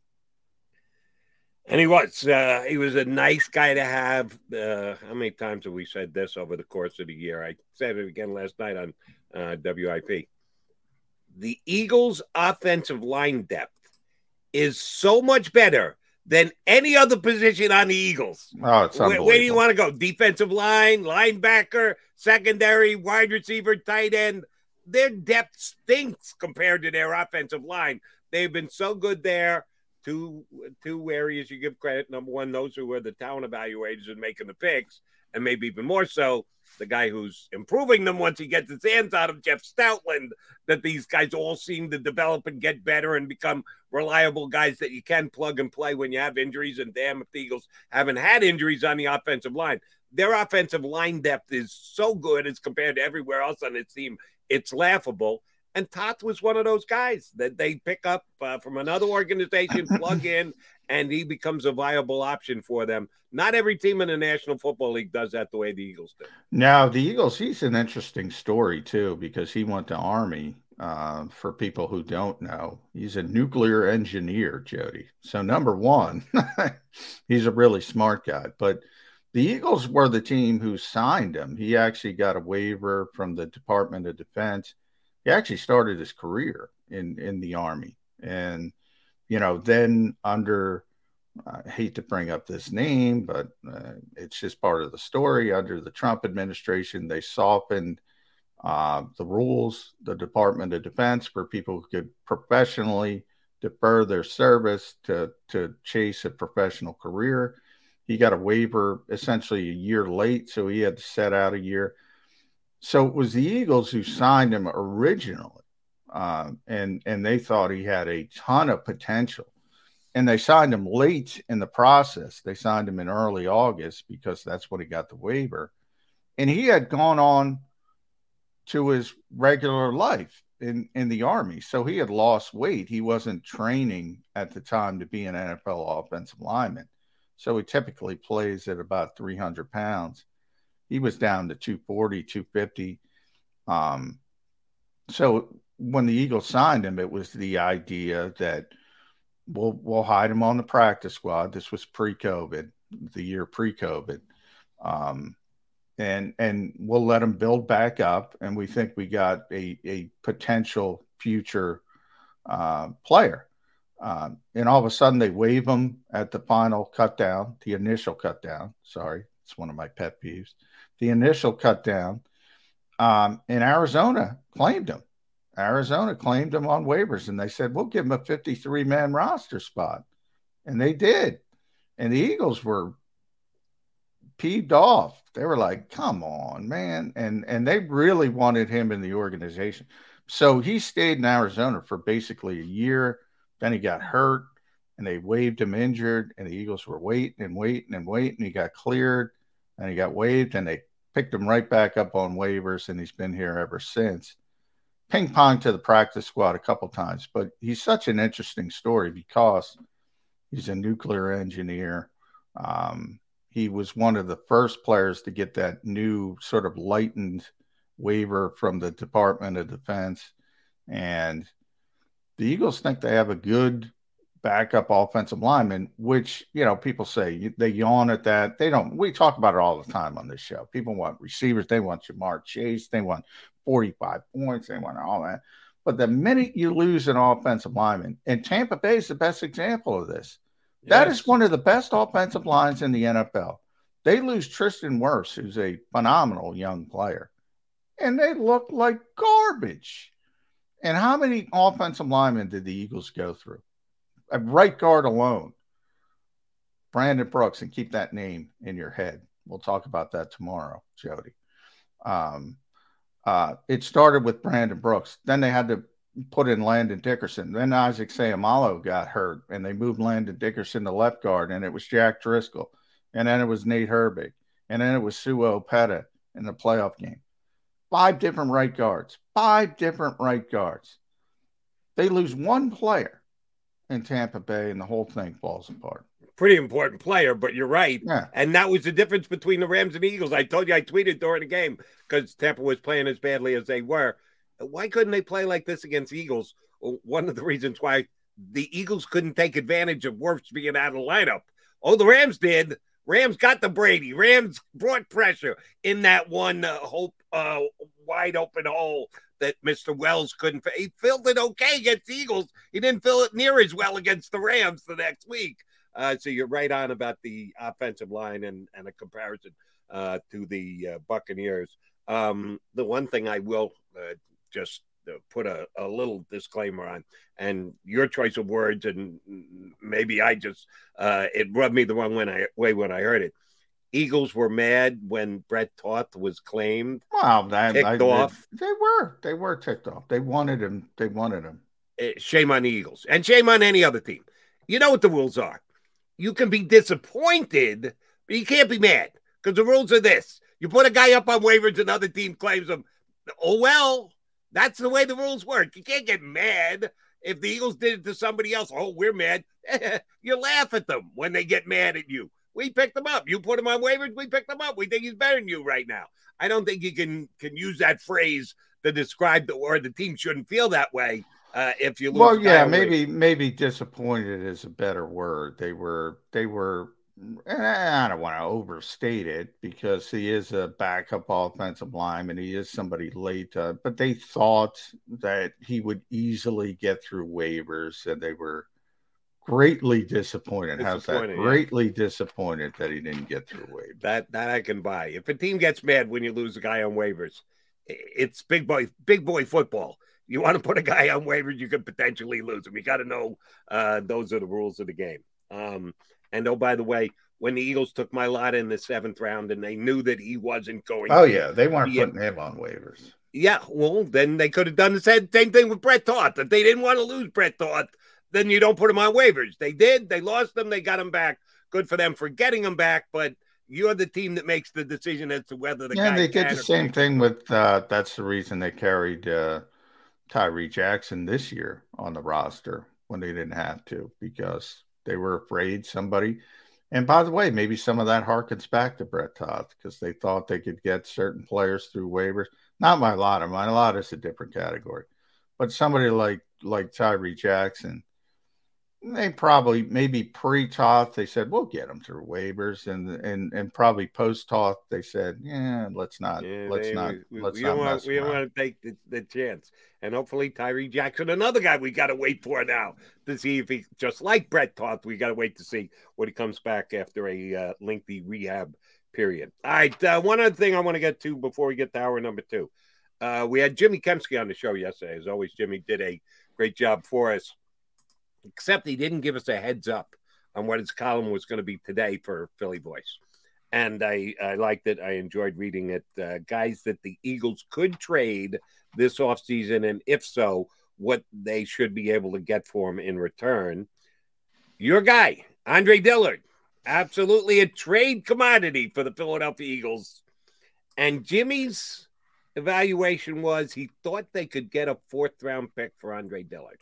And he was uh, he was a nice guy to have. Uh, how many times have we said this over the course of the year? I said it again last night on uh, WIP. The Eagles' offensive line depth is so much better than any other position on the Eagles. Oh, it's where, where do you want to go? Defensive line, linebacker, secondary, wide receiver, tight end. Their depth stinks compared to their offensive line. They've been so good there two two areas you give credit. Number one, those who are the talent evaluators and making the picks, and maybe even more so, the guy who's improving them once he gets his hands out of Jeff Stoutland. That these guys all seem to develop and get better and become reliable guys that you can plug and play when you have injuries. And damn, if the Eagles haven't had injuries on the offensive line, their offensive line depth is so good as compared to everywhere else on its team. It's laughable. And Toth was one of those guys that they pick up uh, from another organization, plug in, and he becomes a viable option for them. Not every team in the National Football League does that the way the Eagles do. Now, the Eagles, he's an interesting story, too, because he went to Army. Uh, for people who don't know, he's a nuclear engineer, Jody. So, number one, he's a really smart guy. But the Eagles were the team who signed him. He actually got a waiver from the Department of Defense he actually started his career in in the army and you know then under I hate to bring up this name, but uh, it's just part of the story. Under the Trump administration, they softened uh, the rules, the Department of Defense, for people could professionally defer their service to, to chase a professional career. He got a waiver essentially a year late, so he had to set out a year. So it was the Eagles who signed him originally. um, and and they thought he had a ton of potential. And they signed him late in the process. They signed him in early August because that's when he got the waiver, and he had gone on to his regular life in in the army. So he had lost weight. He wasn't training at the time to be an NFL offensive lineman. So he typically plays at about 300 pounds. He was down to 240, 250. Um, so when the Eagles signed him, it was the idea that we'll we'll hide him on the practice squad. This was pre-COVID, the year pre-COVID. Um, and and we'll let him build back up. And we think we got a a potential future uh, player. Uh, and all of a sudden, they waive him at the final cut down, the initial cut down. Sorry, it's one of my pet peeves. The initial cut down. Um, and Arizona claimed him. Arizona claimed him on waivers, and they said we'll give him a 53 man roster spot, and they did. And the Eagles were peeved off. They were like, "Come on, man!" and and they really wanted him in the organization. So he stayed in Arizona for basically a year. Then he got hurt, and they waived him injured. And the Eagles were waiting and waiting and waiting. He got cleared, and he got waived, and they picked him right back up on waivers, and he's been here ever since. Ping pong to the practice squad a couple times, but he's such an interesting story because he's a nuclear engineer. Um, he was one of the first players to get that new sort of lightened waiver from the Department of Defense. And the Eagles think they have a good backup offensive lineman, which, you know, people say they yawn at that. They don't, we talk about it all the time on this show. People want receivers, they want Ja'Marr Chase, they want 45 points, they want all that. But the minute you lose an offensive lineman, and Tampa Bay is the best example of this, that is one of the best offensive lines in the NFL. They lose Tristan Wirfs, who's a phenomenal young player, and they look like garbage. And how many offensive linemen did the Eagles go through? A right guard alone, Brandon Brooks, and keep that name in your head. We'll talk about that tomorrow, Jody. Um, uh, it started with Brandon Brooks. Then they had to put in Landon Dickerson. Then Isaac Seumalo got hurt, and they moved Landon Dickerson to left guard, and it was Jack Driscoll, and then it was Nate Herbig, and then it was Sua Opeta in the playoff game. Five different right guards, five different right guards. They lose one player in Tampa Bay, and the whole thing falls apart. Pretty important player, but you're right. Yeah. And that was the difference between the Rams and the Eagles. I told you I tweeted during the game because Tampa was playing as badly as they were why couldn't they play like this against Eagles? One of the reasons why the Eagles couldn't take advantage of Wirfs being out of the lineup. Oh, the Rams did. Rams got the Brady. Rams brought pressure in that one uh, hope uh, wide open hole that Mr. Wells couldn't. He filled it okay against Eagles. He didn't fill it near as well against the Rams the next week. Uh, so you're right on about the offensive line and, and a comparison uh, to the uh, Buccaneers. Um, the one thing I will uh, just uh, put a, a little disclaimer on and your choice of words and maybe i just uh, it rubbed me the wrong way when i heard it eagles were mad when brett toth was claimed wow that ticked I, off they, they, were they were ticked off they wanted him they wanted him eh, shame on the eagles and shame on any other team you know what the rules are you can be disappointed but you can't be mad because the rules are this you put a guy up on waivers another team claims him oh well that's the way the rules work. You can't get mad if the Eagles did it to somebody else. Oh, we're mad. you laugh at them when they get mad at you. We picked them up. You put him on waivers. We picked them up. We think he's better than you right now. I don't think you can can use that phrase to describe the or the team shouldn't feel that way. Uh, if you lose well, yeah, maybe maybe disappointed is a better word. They were they were I don't want to overstate it because he is a backup offensive lineman. He is somebody late, uh, but they thought that he would easily get through waivers, and they were greatly disappointed. How's that? Yeah. Greatly disappointed that he didn't get through waivers. That that I can buy. If a team gets mad when you lose a guy on waivers, it's big boy big boy football. You want to put a guy on waivers, you could potentially lose him. You got to know uh, those are the rules of the game. Um, and oh, by the way, when the Eagles took Mailata in the seventh round and they knew that he wasn't going, Oh yeah, they weren't putting him on waivers. Yeah, well, then they could have done the same, same thing with Brett Toth. If they didn't want to lose Brett Toth, then you don't put them on waivers. They did. They lost them. They got them back. Good for them for getting them back. But you're the team that makes the decision as to whether the yeah, guy they did the same thing with. Uh, that's the reason they carried uh, Tyree Jackson this year on the roster when they didn't have to because they were afraid somebody. And by the way, maybe some of that harkens back to Brett Toth because they thought they could get certain players through waivers. Not Mailata my lot is a different category, but somebody like like Tyree Jackson they probably maybe pre-Toth they said we'll get them through waivers and and and probably post-Toth they said yeah let's not Yeah, let's they- not we, let's we not don't want we don't want to take the, the chance. And hopefully Tyree Jackson, another guy we got to wait for now to see if he just like Brett Toth, we got to wait to see when he comes back after a uh, lengthy rehab period. All right, uh, one other thing I want to get to before we get to hour number two. Uh, we had Jimmy Kempski on the show yesterday. As always, Jimmy did a great job for us, except he didn't give us a heads up on what his column was going to be today for Philly Voice and I, I liked it. I enjoyed reading it. Uh, guys that the Eagles could trade this offseason, and if so, what they should be able to get for him in return. Your guy, Andre Dillard, absolutely a trade commodity for the Philadelphia Eagles. And Jimmy's evaluation was he thought they could get a fourth round pick for Andre Dillard.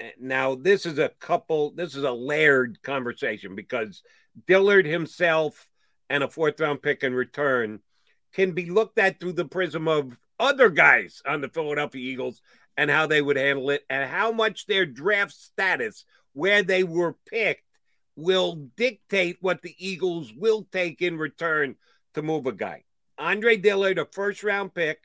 Uh, Now, this is a couple, this is a layered conversation because Dillard himself and a fourth round pick in return can be looked at through the prism of other guys on the Philadelphia Eagles and how they would handle it and how much their draft status, where they were picked, will dictate what the Eagles will take in return to move a guy. Andre Dillard, a first round pick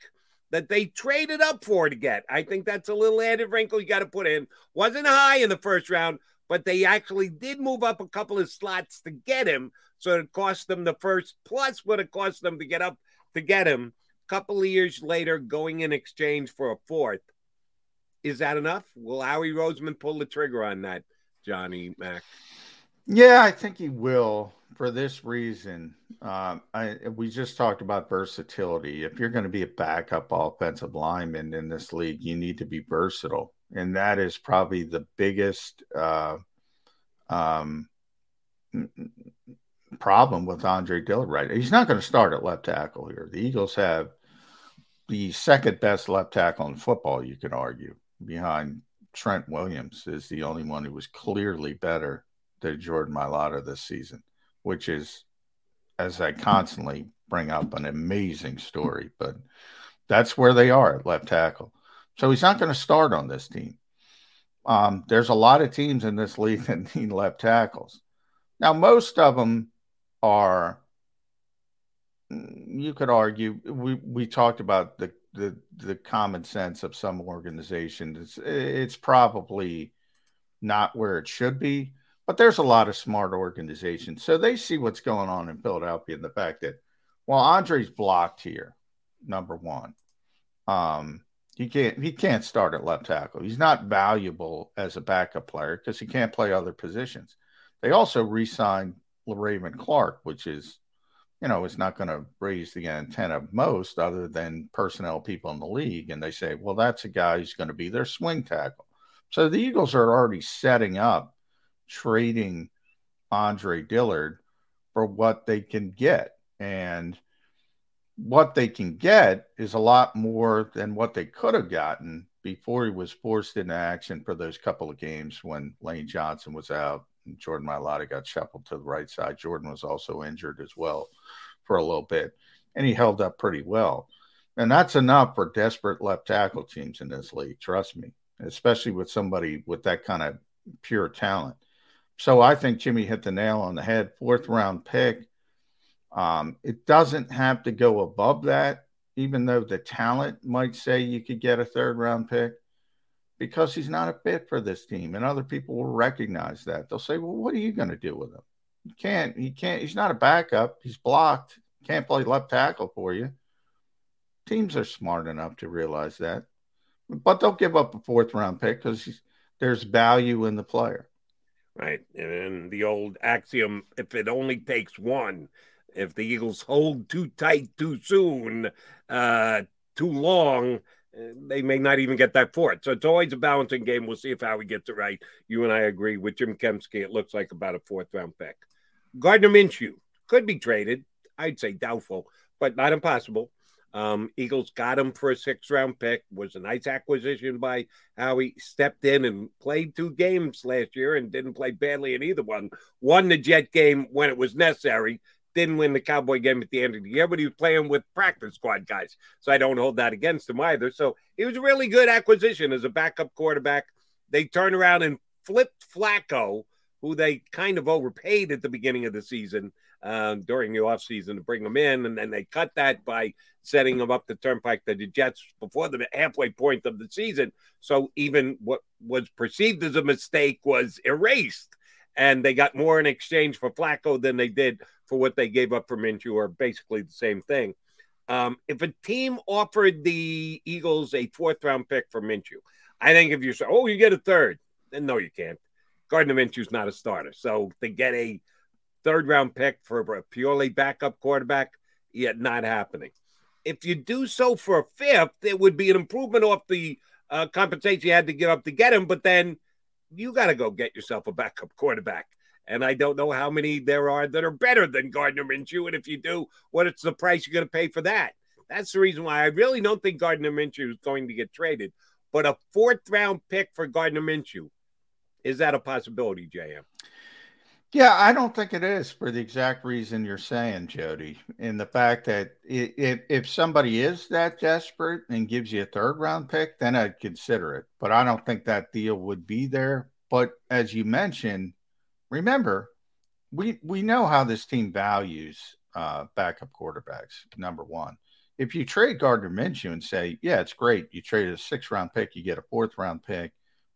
that they traded up for to get. I think that's a little added wrinkle you got to put in. Wasn't high in the first round, but they actually did move up a couple of slots to get him. So it cost them the first plus what it cost them to get up to get him. A couple of years later, going in exchange for a fourth. Is that enough? Will Howie Roseman pull the trigger on that, Johnny Mac? Yeah, I think he will for this reason. Um, I we just talked about versatility. If you're going to be a backup offensive lineman in this league, you need to be versatile, and that is probably the biggest uh, um, problem with Andre Dillard. Right, he's not going to start at left tackle here. The Eagles have the second best left tackle in football. You could argue behind Trent Williams is the only one who was clearly better than Jordan Mailata this season, which is, as I constantly bring up, an amazing story. But that's where they are at left tackle. So he's not going to start on this team. Um, there's a lot of teams in this league that need left tackles. Now, most of them are. You could argue we we talked about the the the common sense of some organizations. It's, it's probably not where it should be, but there's a lot of smart organizations. So they see what's going on in Philadelphia and the fact that, well, Andre's blocked here, number one. Um, he can't he can't start at left tackle. He's not valuable as a backup player because he can't play other positions. They also re-signed Raven Clark, which is, you know, is not going to raise the antenna of most other than personnel people in the league. And they say, well, that's a guy who's going to be their swing tackle. So the Eagles are already setting up trading Andre Dillard for what they can get. And what they can get is a lot more than what they could have gotten before he was forced into action for those couple of games when Lane Johnson was out and Jordan Mailata got shuffled to the right side. Jordan was also injured as well for a little bit, and he held up pretty well. And that's enough for desperate left tackle teams in this league, trust me, especially with somebody with that kind of pure talent. So I think Jimmy hit the nail on the head. Fourth round pick. Um, it doesn't have to go above that, even though the talent might say you could get a third round pick, because he's not a fit for this team. And other people will recognize that. They'll say, Well, what are you going to do with him? You can't, he can't, he's not a backup. He's blocked. Can't play left tackle for you. Teams are smart enough to realize that. But they'll give up a fourth round pick because there's value in the player. Right. And the old axiom if it only takes one, if the Eagles hold too tight too soon, uh, too long, uh, they may not even get that fourth. So it's always a balancing game. We'll see if Howie gets it right. You and I agree with Jim Kempski. It looks like about a fourth round pick. Gardner Minshew could be traded. I'd say doubtful, but not impossible. Um, Eagles got him for a six round pick. Was a nice acquisition by Howie. Stepped in and played two games last year and didn't play badly in either one. Won the Jet game when it was necessary. Didn't win the Cowboy game at the end of the year, but he was playing with practice squad guys. So I don't hold that against him either. So it was a really good acquisition as a backup quarterback. They turned around and flipped Flacco, who they kind of overpaid at the beginning of the season uh, during the offseason to bring him in. And then they cut that by setting him up the turnpike to the Jets before the halfway point of the season. So even what was perceived as a mistake was erased. And they got more in exchange for Flacco than they did for what they gave up for Minshew, or basically the same thing. Um, if a team offered the Eagles a fourth round pick for Minshew, I think if you say, oh, you get a third, then no, you can't. Gardner Minshew's not a starter. So to get a third round pick for a purely backup quarterback, yet not happening. If you do so for a fifth, it would be an improvement off the uh, compensation you had to give up to get him, but then you got to go get yourself a backup quarterback. And I don't know how many there are that are better than Gardner Minshew. And if you do, what is the price you're going to pay for that? That's the reason why I really don't think Gardner Minshew is going to get traded. But a fourth round pick for Gardner Minshew, is that a possibility, JM? Yeah, I don't think it is for the exact reason you're saying, Jody. In the fact that it, if somebody is that desperate and gives you a third round pick, then I'd consider it. But I don't think that deal would be there. But as you mentioned, remember, we we know how this team values uh, backup quarterbacks. Number one, if you trade Gardner Minshew and say, "Yeah, it's great," you trade a six round pick, you get a fourth round pick.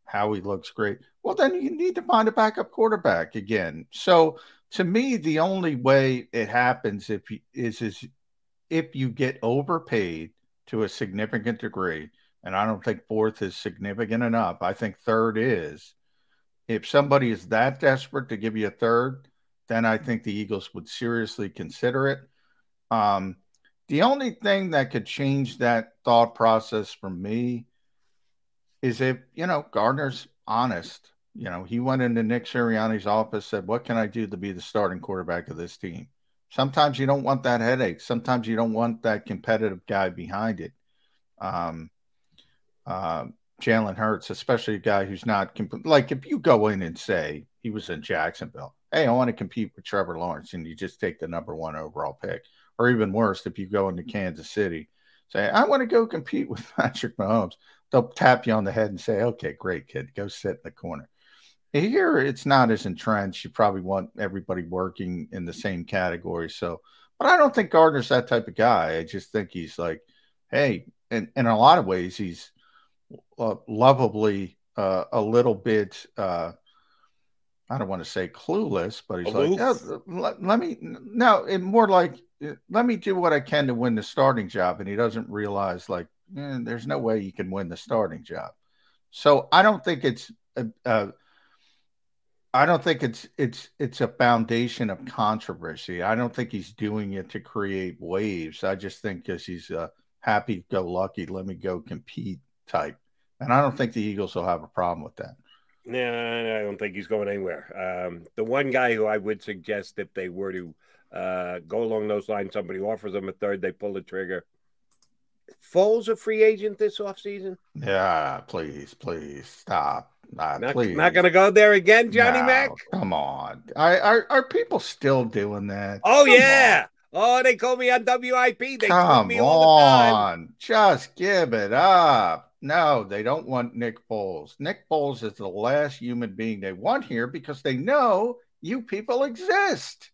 Howie looks great. Well, then you need to find a backup quarterback again. So to me, the only way it happens if you, is is if you get overpaid to a significant degree, and I don't think fourth is significant enough. I think third is. If somebody is that desperate to give you a third, then I think the Eagles would seriously consider it. Um, the only thing that could change that thought process for me is if, you know, Gardner's honest. You know, he went into Nick Sirianni's office, said, What can I do to be the starting quarterback of this team? Sometimes you don't want that headache. Sometimes you don't want that competitive guy behind it. Um, uh, Jalen Hurts, especially a guy who's not comp- like if you go in and say he was in Jacksonville, hey, I want to compete with Trevor Lawrence, and you just take the number one overall pick, or even worse, if you go into Kansas City, say I want to go compete with Patrick Mahomes they'll tap you on the head and say, okay, great kid, go sit in the corner. Here, it's not as entrenched. You probably want everybody working in the same category. So, but I don't think Gardner's that type of guy. I just think he's like, hey, and, and in a lot of ways, he's uh, lovably uh, a little bit, uh, I don't want to say clueless, but he's Aloof. like, oh, let, let, me, no, more like, let me do what I can to win the starting job. And he doesn't realize, like, eh, there's no way you can win the starting job. So I don't think it's a, a I don't think it's it's it's a foundation of controversy. I don't think he's doing it to create waves. I just think because he's a happy go lucky, let me go compete type. And I don't think the Eagles will have a problem with that. No, I don't think he's going anywhere. Um, the one guy who I would suggest if they were to uh, go along those lines, somebody offers them a third, they pull the trigger. Foles a free agent this offseason? Yeah, please, please stop. Uh, not, please. not gonna go there again, Johnny no, Mac. Come on, I, are are people still doing that? Oh come yeah. On. Oh, they call me on WIP. They call me all the time. Just give it up. No, they don't want Nick Foles. Nick Foles is the last human being they want here because they know you people exist.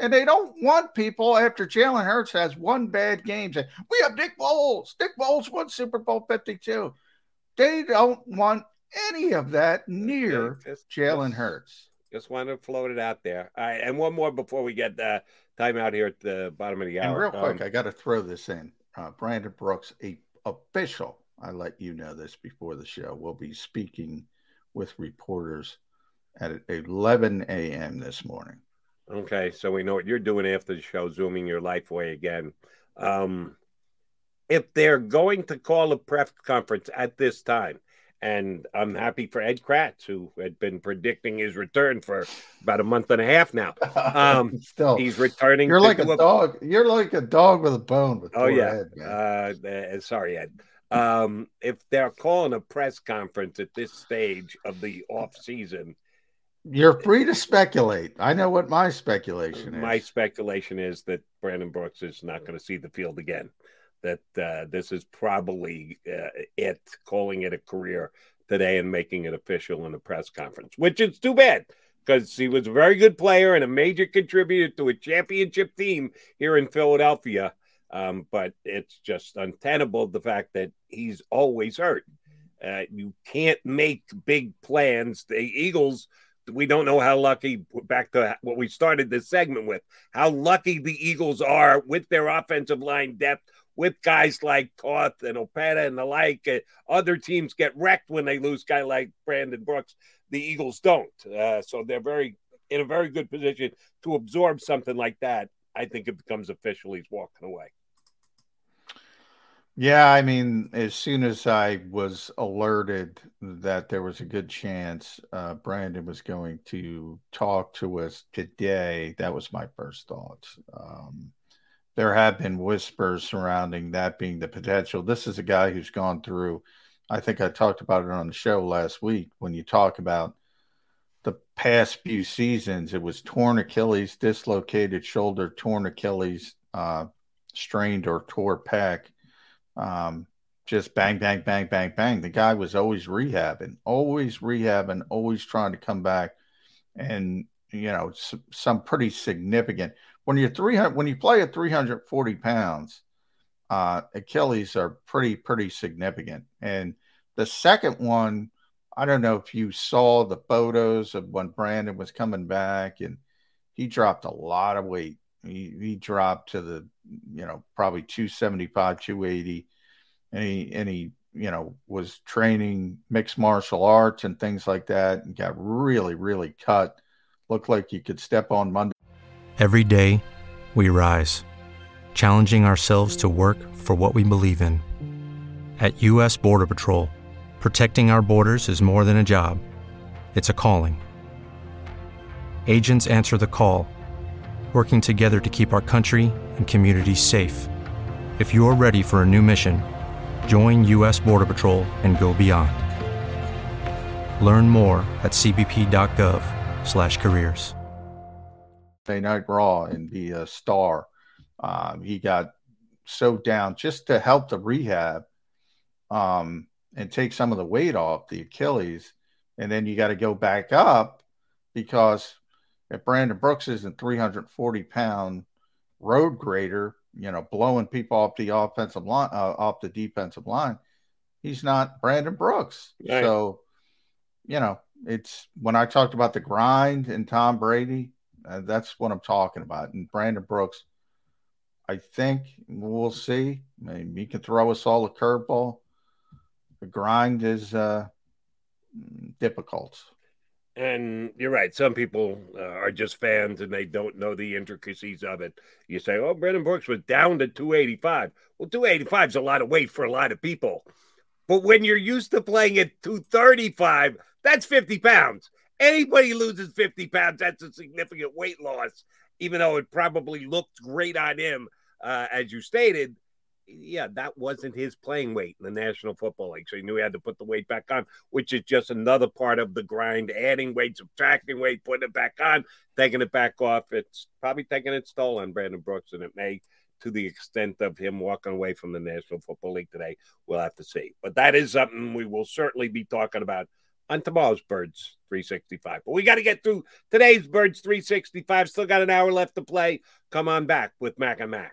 And they don't want people after Jalen Hurts has one bad game say, We have Nick Foles. Nick Foles won Super Bowl 52. They don't want any of that near Jalen Hurts. Just want to float it out there. All right, and one more before we get the time out here at the bottom of the hour. And real quick, um, I got to throw this in. Uh, Brandon Brooks, a official, I let you know this before the show, will be speaking with reporters at 11 a.m. this morning. Okay, so we know what you're doing after the show, zooming your life away again. Um, if they're going to call a press conference at this time, and I'm happy for Ed Kracz, who had been predicting his return for about a month and a half now. Um, Still, he's returning. You're like a do dog. You're like a dog with a bone. With Oh yeah. Ed, uh, uh, sorry, Ed. Um, if they're calling a press conference at this stage of the off season, You're free to speculate. I know what my speculation is. my speculation is that Brandon Brooks is not going to see the field again. That uh, this is probably uh, it, calling it a career today and making it official in a press conference, which is too bad because he was a very good player and a major contributor to a championship team here in Philadelphia. Um, but it's just untenable the fact that he's always hurt. Uh, you can't make big plans. The Eagles, we don't know how lucky, back to what we started this segment with, how lucky the Eagles are with their offensive line depth, with guys like Toth and Opeta and the like. Uh, other teams get wrecked when they lose guy like Brandon Brooks. The Eagles don't. Uh, so they're very in a very good position to absorb something like that. I think it becomes official. He's walking away. Yeah, I mean, as soon as I was alerted that there was a good chance uh, Brandon was going to talk to us today, that was my first thought. Um, there have been whispers surrounding that being the potential. This is a guy who's gone through, I think I talked about it on the show last week. When you talk about the past few seasons, it was torn Achilles, dislocated shoulder, torn Achilles, uh, strained or tore pec um, just bang, bang, bang, bang, bang. The guy was always rehabbing, always rehabbing, always trying to come back, and you know some pretty significant. When you're 300, when you play at 340 pounds, uh, Achilles are pretty, pretty significant. And the second one, I don't know if you saw the photos of when Brandon was coming back, and he dropped a lot of weight. He, he dropped to the, you know, probably 275, 280. And he, and he, you know, was training mixed martial arts and things like that and got really, really cut. Looked like you could step on Monday. Every day, we rise, challenging ourselves to work for what we believe in. At U.S. Border Patrol, protecting our borders is more than a job, it's a calling. Agents answer the call, working together to keep our country and communities safe. If you're ready for a new mission, join U.S. Border Patrol and go beyond. Learn more at cbp.gov/careers. Monday Night Raw and be a star. Um, he got so down just to help the rehab um, and take some of the weight off the Achilles. And then you got to go back up because if Brandon Brooks isn't 340 pound road grader, you know, blowing people off the offensive line, uh, off the defensive line, he's not Brandon Brooks. Right. So, you know, it's when I talked about the grind and Tom Brady, uh, that's what I'm talking about. And Brandon Brooks, I think we'll see. I mean, he can throw us all a curveball. The grind is uh, difficult. And you're right. Some people uh, are just fans and they don't know the intricacies of it. You say, oh, Brandon Brooks was down to 285. Well, 285 is a lot of weight for a lot of people. But when you're used to playing at 235, that's 50 pounds. Anybody loses 50 pounds, that's a significant weight loss, even though it probably looked great on him, uh, as you stated. Yeah, that wasn't his playing weight in the National Football League. So he knew he had to put the weight back on, which is just another part of the grind adding weight, subtracting weight, putting it back on, taking it back off. It's probably taking its toll on Brandon Brooks, and it may to the extent of him walking away from the National Football League today. We'll have to see. But that is something we will certainly be talking about on tomorrow's Birds 365. But we got to get through today's Birds 365. Still got an hour left to play. Come on back with Mac and Mac.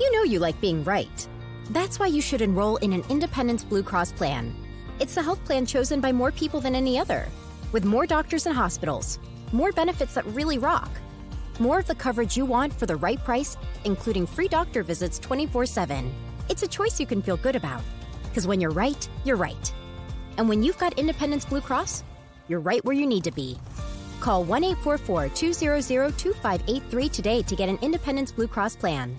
You know you like being right. That's why you should enroll in an Independence Blue Cross plan. It's the health plan chosen by more people than any other, with more doctors and hospitals, more benefits that really rock, more of the coverage you want for the right price, including free doctor visits 24 7. It's a choice you can feel good about. Because when you're right, you're right. And when you've got Independence Blue Cross, you're right where you need to be. Call 1 844 200 2583 today to get an Independence Blue Cross plan.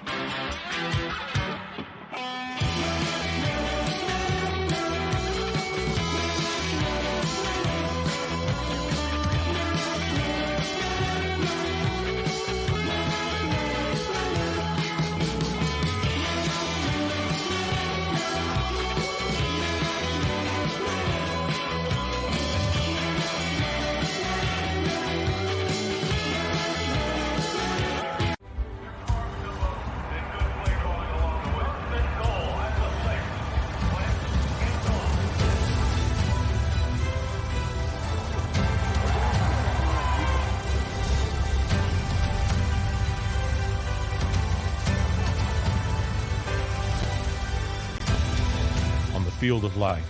field of life,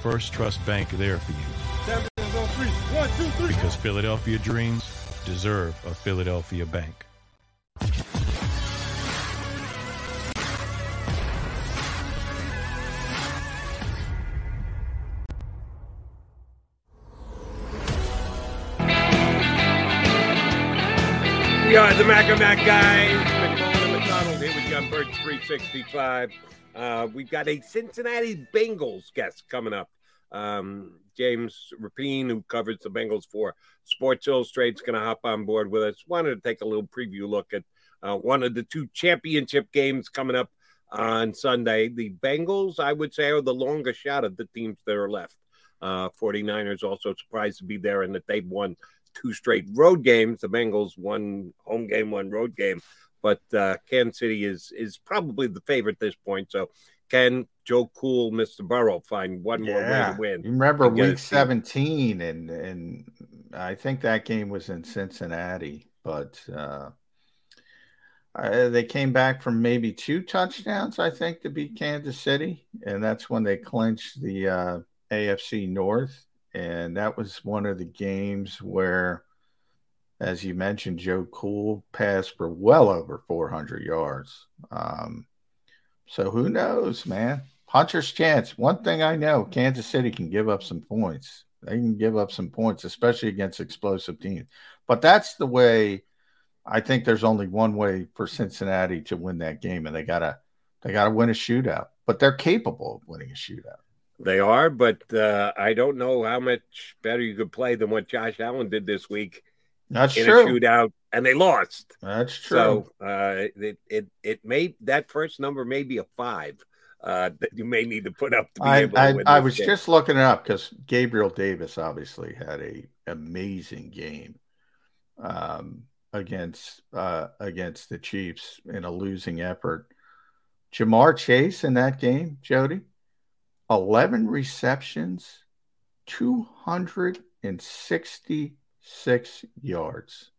First Trust Bank there for you. Because Philadelphia dreams deserve a Philadelphia bank. We are the Mac and Mac guys. McDonald here with on Bird 365. Uh, we've got a Cincinnati Bengals guest coming up. Um, James Rapien, who covers the Bengals for Sports Illustrated, is going to hop on board with us. Wanted to take a little preview look at uh, one of the two championship games coming up on Sunday. The Bengals, I would say, are the longest shot of the teams that are left. Uh, 49ers also surprised to be there and that they've won two straight road games. The Bengals one home game, one road game, but uh, Kansas City is is probably the favorite at this point. So can Joe Cool, Mr. Burrow, find one more way to win? You remember week 17 and and I think that game was in Cincinnati, but uh uh, they came back from maybe two touchdowns, I think, to beat Kansas City, and that's when they clinched the uh, AFC North. And that was one of the games where, as you mentioned, Joe Cool passed for well over 400 yards. Um, so who knows, man? Puncher's chance. One thing I know, Kansas City can give up some points. They can give up some points, especially against explosive teams. But that's the way. I think there's only one way for Cincinnati to win that game, and they gotta they gotta win a shootout. But they're capable of winning a shootout. They are, but uh, I don't know how much better you could play than what Josh Allen did this week That's in true. a shootout, and they lost. That's true. So uh, it, it it may that first number may be a five uh, that you may need to put up to be I, able to I, win. I was game. just looking it up because Gabriel Davis obviously had a amazing game um, against uh, against the Chiefs in a losing effort. Ja'Marr Chase in that game, Jody, eleven receptions, two hundred and sixty-six yards,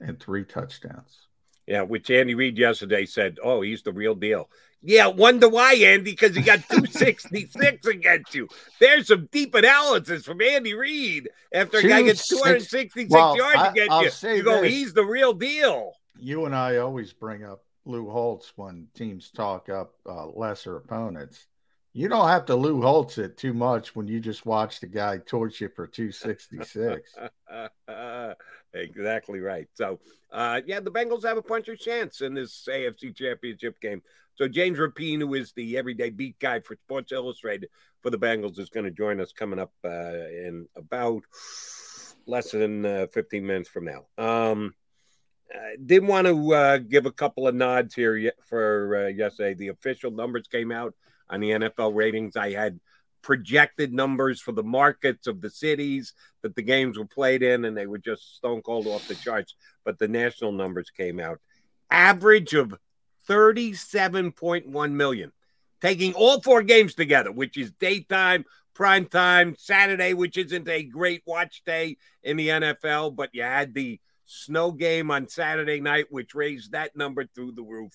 and three touchdowns. Yeah, which Andy Reid yesterday said, "Oh, he's the real deal." Yeah, wonder why, Andy, because he got 266 against you. There's some deep analysis from Andy Reid after a guy gets 266 Well, yards I- against I'll you. You go, this. he's the real deal. you and I always bring up Lou Holtz when teams talk up uh, lesser opponents. You don't have to Lou Holtz it too much when you just watch the guy torch you for 266. exactly right. So, uh, yeah, the Bengals have a puncher's chance in this AFC Championship game. So, James Rapien, who is the everyday beat guy for Sports Illustrated for the Bengals, is going to join us coming up uh, in about less than uh, 15 minutes from now. Um, uh, did want to uh, give a couple of nods here for uh, yesterday. The official numbers came out on the NFL ratings. I had projected numbers for the markets of the cities that the games were played in, and they were just stone cold off the charts. But the national numbers came out. Average of 37.1 million, taking all four games together, which is daytime, prime time, Saturday, which isn't a great watch day in the NFL, but you had the snow game on Saturday night, which raised that number through the roof.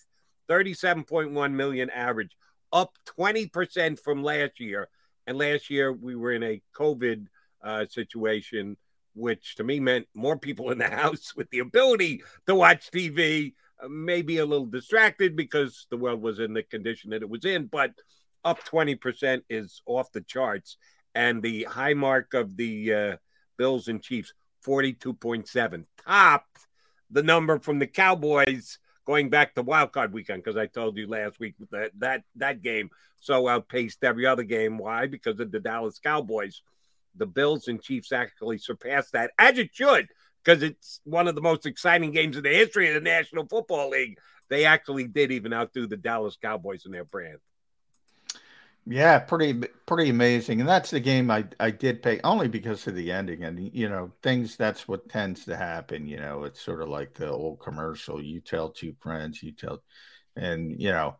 37.1 million average, up 20% from last year. And last year we were in a COVID uh, situation, which to me meant more people in the house with the ability to watch TV, uh, maybe a little distracted because the world was in the condition that it was in, but up 20% is off the charts. And the high mark of the uh, Bills and Chiefs 42.7. Topped the number from the Cowboys going back to wild card weekend because I told you last week that that that game so outpaced every other game. Why? Because of the Dallas Cowboys. The Bills and Chiefs actually surpassed that, as it should, because it's one of the most exciting games in the history of the National Football League. They actually did even outdo the Dallas Cowboys in their brand. Yeah, pretty pretty amazing, and that's the game I I did pay only because of the ending, and you know things. That's what tends to happen. You know, it's sort of like the old commercial: you tell two friends, you tell, and you know,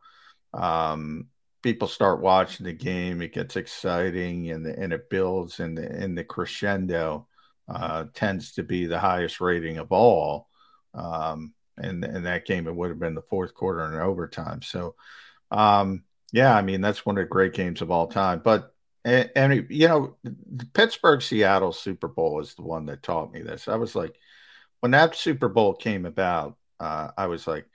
um, people start watching the game. It gets exciting, and the, and it builds, and the and the crescendo uh, tends to be the highest rating of all. Um, and and that game it would have been the fourth quarter and overtime. So. Um, yeah, I mean that's one of the great games of all time. But and, and you know, the Pittsburgh Seattle Super Bowl is the one that taught me this. I was like, when that Super Bowl came about, uh, I was like,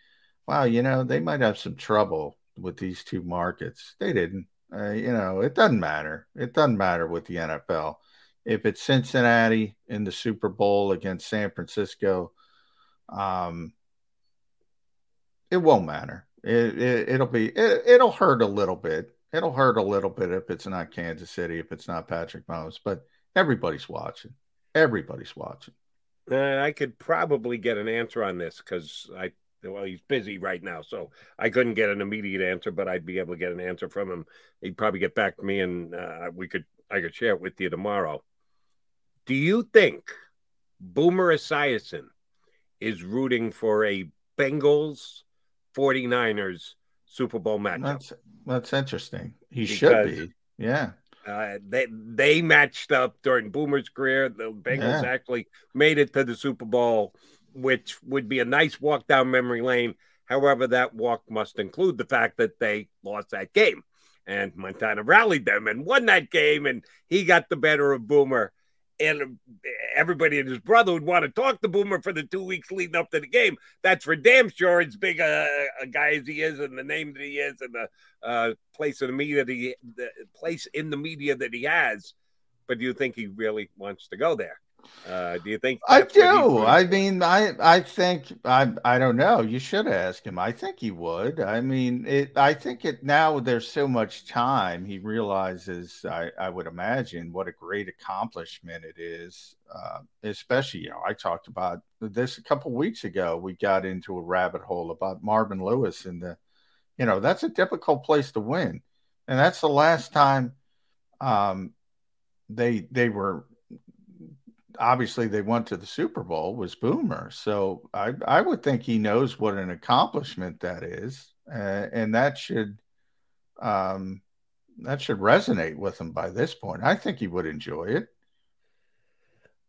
wow, you know, they might have some trouble with these two markets. They didn't. Uh, you know, it doesn't matter. It doesn't matter with the NFL. If it's Cincinnati in the Super Bowl against San Francisco, um, it won't matter. It, it will be it, it'll hurt a little bit. It'll hurt a little bit if it's not Kansas City, if it's not Patrick Mahomes, but everybody's watching. Everybody's watching. Uh, I could probably get an answer on this because I well he's busy right now, so I couldn't get an immediate answer, but I'd be able to get an answer from him. He'd probably get back to me, and uh, we could I could share it with you tomorrow. Do you think Boomer Esiason is rooting for a Bengals 49ers Super Bowl matchup. That's that's interesting. He because, should be. Yeah. Uh, they they matched up during Boomer's career. The Bengals yeah. actually made it to the Super Bowl, which would be a nice walk down memory lane. However, that walk must include the fact that they lost that game, and Montana rallied them and won that game, and he got the better of Boomer and everybody and his brother would want to talk to Boomer for the two weeks leading up to the game. That's for damn sure. As big a, a guy as he is, and the name that he is, and the uh, place in the media he, the place in the media that he has. But do you think he really wants to go there? Uh, do you think? I do. I mean, I I think I I don't know. You should ask him. I think he would. I mean, it. I think it now. There's so much time. He realizes. I I would imagine what a great accomplishment it is. Uh, especially, you know, I talked about this a couple weeks ago. We got into a rabbit hole about Marvin Lewis and the, you know, that's a difficult place to win, and that's the last time. Um, they they were obviously they went to the Super Bowl was Boomer. So I I would think he knows what an accomplishment that is, uh, and that should um that should resonate with him by this point. I think he would enjoy it.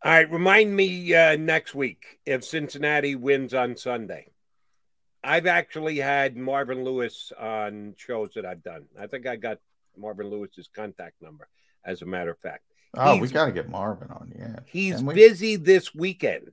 All right, remind me uh, next week if Cincinnati wins on Sunday. I've actually had Marvin Lewis on shows that I've done. I think I got Marvin Lewis's contact number, as a matter of fact. Oh, he's, we got to get Marvin on. Yeah. He's busy this weekend.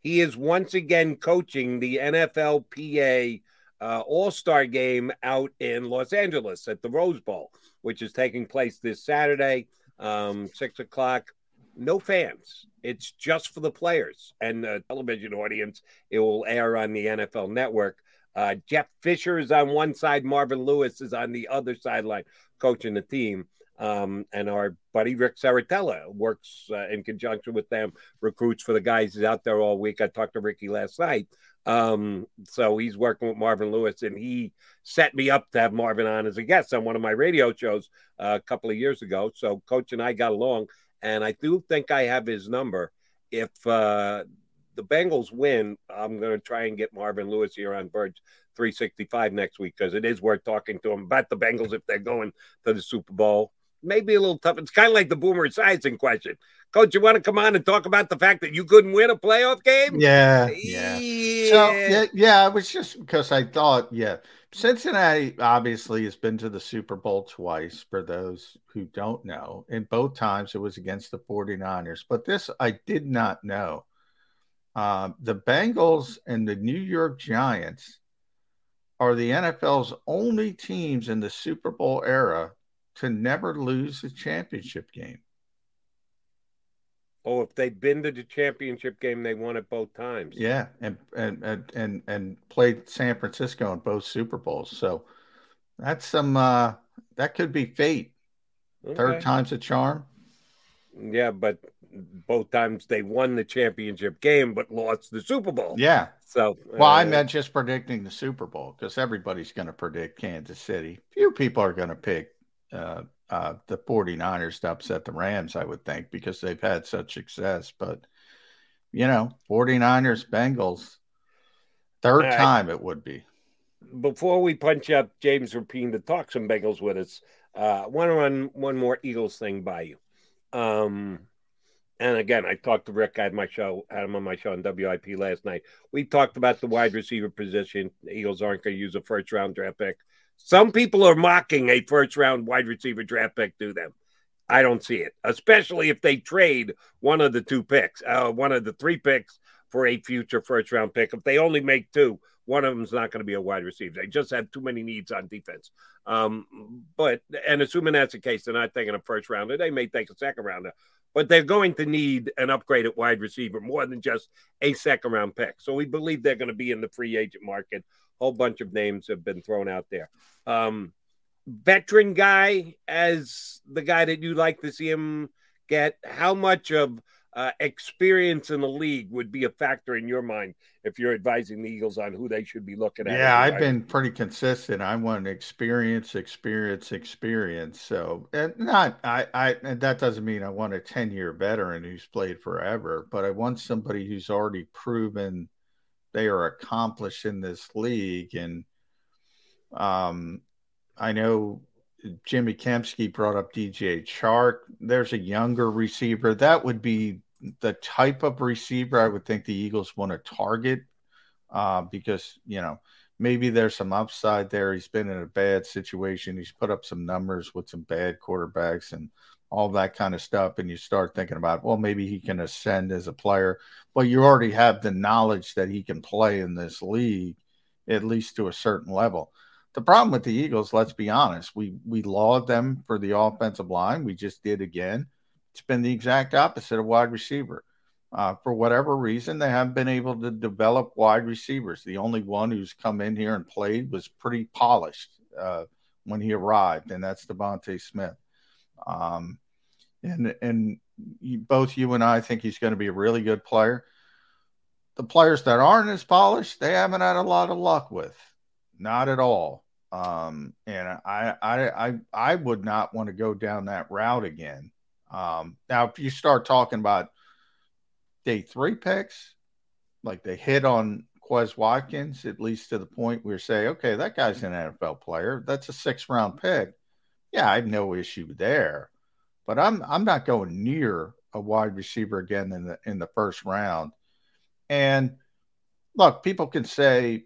He is once again coaching the NFLPA uh, All Star game out in Los Angeles at the Rose Bowl, which is taking place this Saturday, um, six o'clock. No fans. It's just for the players and the television audience. It will air on the NFL network. Uh, Jeff Fisher is on one side, Marvin Lewis is on the other sideline coaching the team. Um, and our buddy Rick Saratella works uh, in conjunction with them, recruits for the guys. He's out there all week. I talked to Ricky last night, Um, so he's working with Marvin Lewis, and he set me up to have Marvin on as a guest on one of my radio shows uh, a couple of years ago. So Coach and I got along, and I do think I have his number. If uh, the Bengals win, I'm going to try and get Marvin Lewis here on Birds 365 next week because it is worth talking to him about the Bengals if they're going to the Super Bowl. Maybe a little tough. It's kind of like the Boomer Esiason question. Coach, you want to come on and talk about the fact that you couldn't win a playoff game? Yeah, yeah. yeah. So yeah, yeah, it was just because I thought, yeah, Cincinnati obviously has been to the Super Bowl twice. For those who don't know, and both times it was against the 49ers. But this I did not know. Uh, the Bengals and the New York Giants are the NFL's only teams in the Super Bowl era to never lose a championship game. Oh, if they've been to the championship game, they won it both times. Yeah, and and and and, and played San Francisco in both Super Bowls. So that's some uh that could be fate. Okay. Third time's a charm. Yeah, but both times they won the championship game but lost the Super Bowl. Yeah. So well, uh, I meant just predicting the Super Bowl because everybody's going to predict Kansas City. Few people are going to pick uh, uh, the 49ers to upset the Rams, I would think, because they've had such success. But, you know, 49ers, Bengals, third right. time it would be. Before we punch up James Rapien to talk some Bengals with us, uh, I want to run one more Eagles thing by you. Um, and again, I talked to Rick. I had my show, had him on my show on WIP last night. We talked about the wide receiver position. The Eagles aren't going to use a first round draft pick. Some people are mocking a first round wide receiver draft pick to them. I don't see it, especially if they trade one of the two picks, uh, one of the three picks for a future first round pick. If they only make two, one of them is not going to be a wide receiver. They just have too many needs on defense. Um, but and assuming that's the case, they're not taking a first rounder. They may take a second rounder, but they're going to need an upgraded wide receiver more than just a second round pick. So we believe they're going to be in the free agent market whole bunch of names have been thrown out there. Um, veteran guy as the guy that you like to see him get. How much of uh, experience in the league would be a factor in your mind if you're advising the Eagles on who they should be looking at? Yeah, I've been pretty consistent. I want experience, experience, experience. So, and not I, I, and that doesn't mean I want a ten year veteran who's played forever, but I want somebody who's already proven they are accomplished in this league. And um, I know Jimmy Kempski brought up DJ Chark. There's a younger receiver. That would be the type of receiver I would think the Eagles want to target uh, because, you know, maybe there's some upside there. He's been in a bad situation. He's put up some numbers with some bad quarterbacks and all that kind of stuff. And you start thinking about, well, maybe he can ascend as a player. But you already have the knowledge that he can play in this league, at least to a certain level. The problem with the Eagles, let's be honest, we we laud them for the offensive line. We just did again. It's been the exact opposite of wide receiver. Uh, for whatever reason, they haven't been able to develop wide receivers. The only one who's come in here and played was pretty polished uh, when he arrived, and that's DeVonta Smith. Um, and and you, both you and I think he's going to be a really good player. The players that aren't as polished, they haven't had a lot of luck with, not at all. Um, and I, I, I, I would not want to go down that route again. Um, now, if you start talking about day three picks, like they hit on Quez Watkins, at least to the point where you say, okay, that guy's an NFL player. That's a six round pick. Yeah, I have no issue there but I'm I'm not going near a wide receiver again in the in the first round. And look, people can say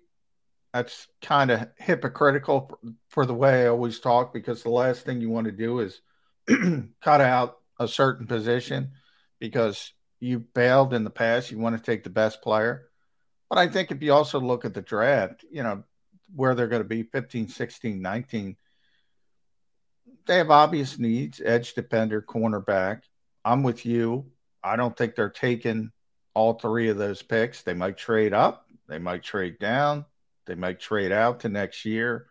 that's kind of hypocritical for the way I always talk because the last thing you want to do is cut out a certain position because you bailed in the past. You want to take the best player. But I think if you also look at the draft, you know, where they're going to be 15, 16, 19, they have obvious needs edge defender, cornerback. I'm with you. I don't think they're taking all three of those picks. They might trade up, they might trade down, they might trade out to next year,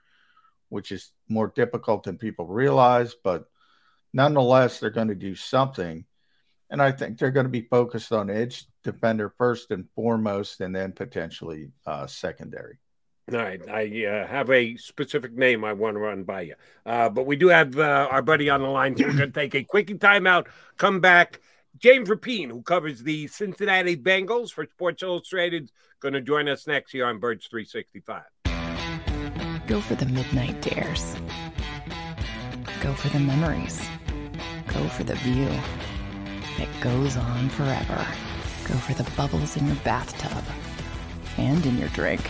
which is more difficult than people realize. But nonetheless, they're going to do something. And I think they're going to be focused on edge defender first and foremost, and then potentially uh, secondary. All right, I uh, have a specific name I want to run by you, uh, but we do have uh, our buddy on the line. We're going to take a quick timeout. Come back. James Rapien, who covers the Cincinnati Bengals for Sports Illustrated, going to join us next year on Birds 365. Go for the midnight dares. Go for the memories. Go for the view that goes on forever. Go for the bubbles in your bathtub and in your drink.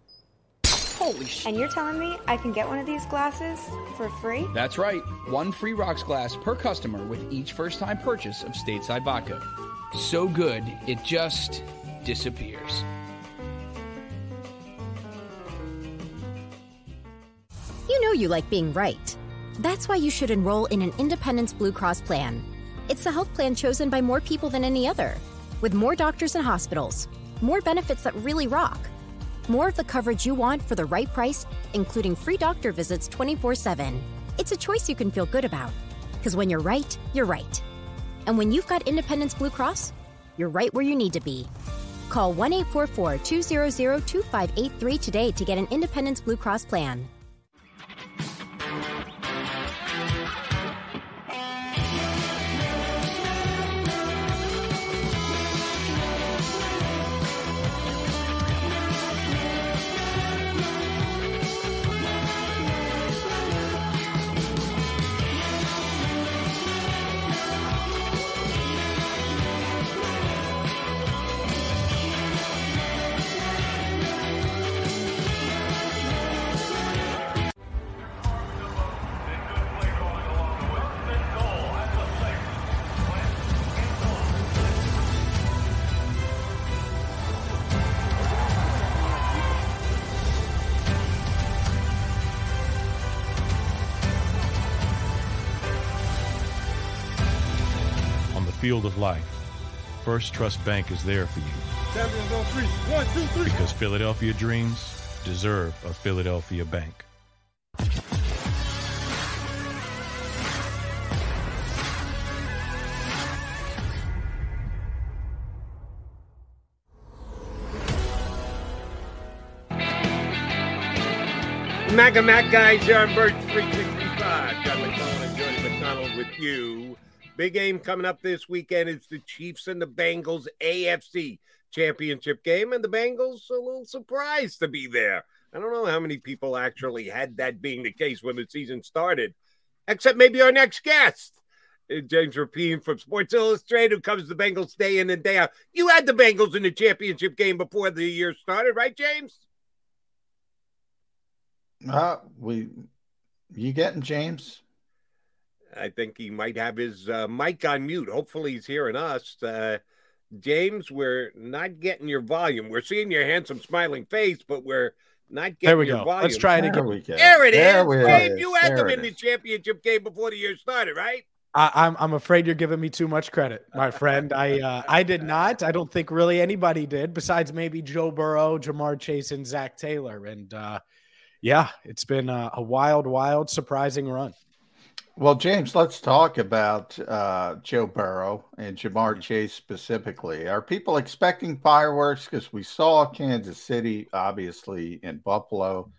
Holy shit. And you're telling me I can get one of these glasses for free? That's right. One free rocks glass per customer with each first time purchase of Stateside Vodka. So good, it just disappears. You know you like being right. That's why you should enroll in an Independence Blue Cross plan. It's the health plan chosen by more people than any other, with more doctors and hospitals, more benefits that really rock, more of the coverage you want for the right price, including free doctor visits 24 7. It's a choice you can feel good about. Because when you're right, you're right. And when you've got Independence Blue Cross, you're right where you need to be. Call 1 844 200 2583 today to get an Independence Blue Cross plan. Field of life, First Trust Bank is there for you Champions on three. One, two, three. because Philadelphia dreams deserve a Philadelphia bank. Mac Mac guys here on Birds 365. John McDonald and Jordan McDonald with you. Big game coming up this weekend. It's the Chiefs and the Bengals AFC championship game, and the Bengals a little surprised to be there. I don't know how many people actually had that being the case when the season started, except maybe our next guest. uh, James Rapien from Sports Illustrated, who covers the Bengals day in and day out. You had the Bengals in the championship game before the year started, right, James? Uh, we, you getting James? I think he might have his uh, mic on mute. Hopefully, he's hearing us. Uh, James, we're not getting your volume. We're seeing your handsome, smiling face, but we're not getting There we your go. volume. Let's try it There again. we go. There it is. There we James, is. you had There them in the championship game before the year started, right? I, I'm I'm afraid you're giving me too much credit, my friend. I uh, I did not. I don't think really anybody did, besides maybe Joe Burrow, Ja'Marr Chase, and Zac Taylor. And uh, yeah, it's been a, a wild, wild, surprising run. Well, James, let's talk about uh, Joe Burrow and Ja'Marr Chase specifically. Are people expecting fireworks? Because we saw Kansas City, obviously, in Buffalo,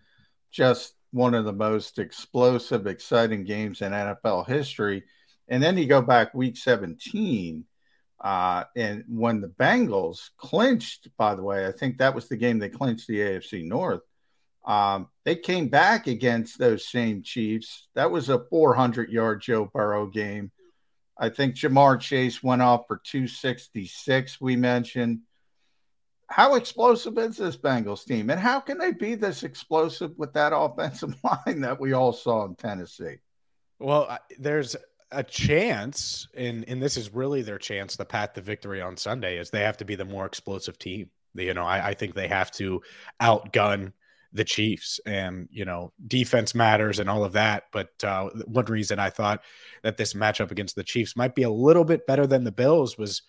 just one of the most explosive, exciting games in NFL history. And then you go back week 17, uh, and when the Bengals clinched, by the way, I think that was the game they clinched the AFC North. Um, they came back against those same Chiefs. That was a 400 yard Joe Burrow game. I think Ja'Marr Chase went off for 266, we mentioned. How explosive is this Bengals team? And how can they be this explosive with that offensive line that we all saw in Tennessee? Well, there's a chance, and and this is really their chance to pat the victory on Sunday, is they have to be the more explosive team. You know, I, I think they have to outgun the Chiefs, and you know, defense matters and all of that. But uh, one reason I thought that this matchup against the Chiefs might be a little bit better than the Bills was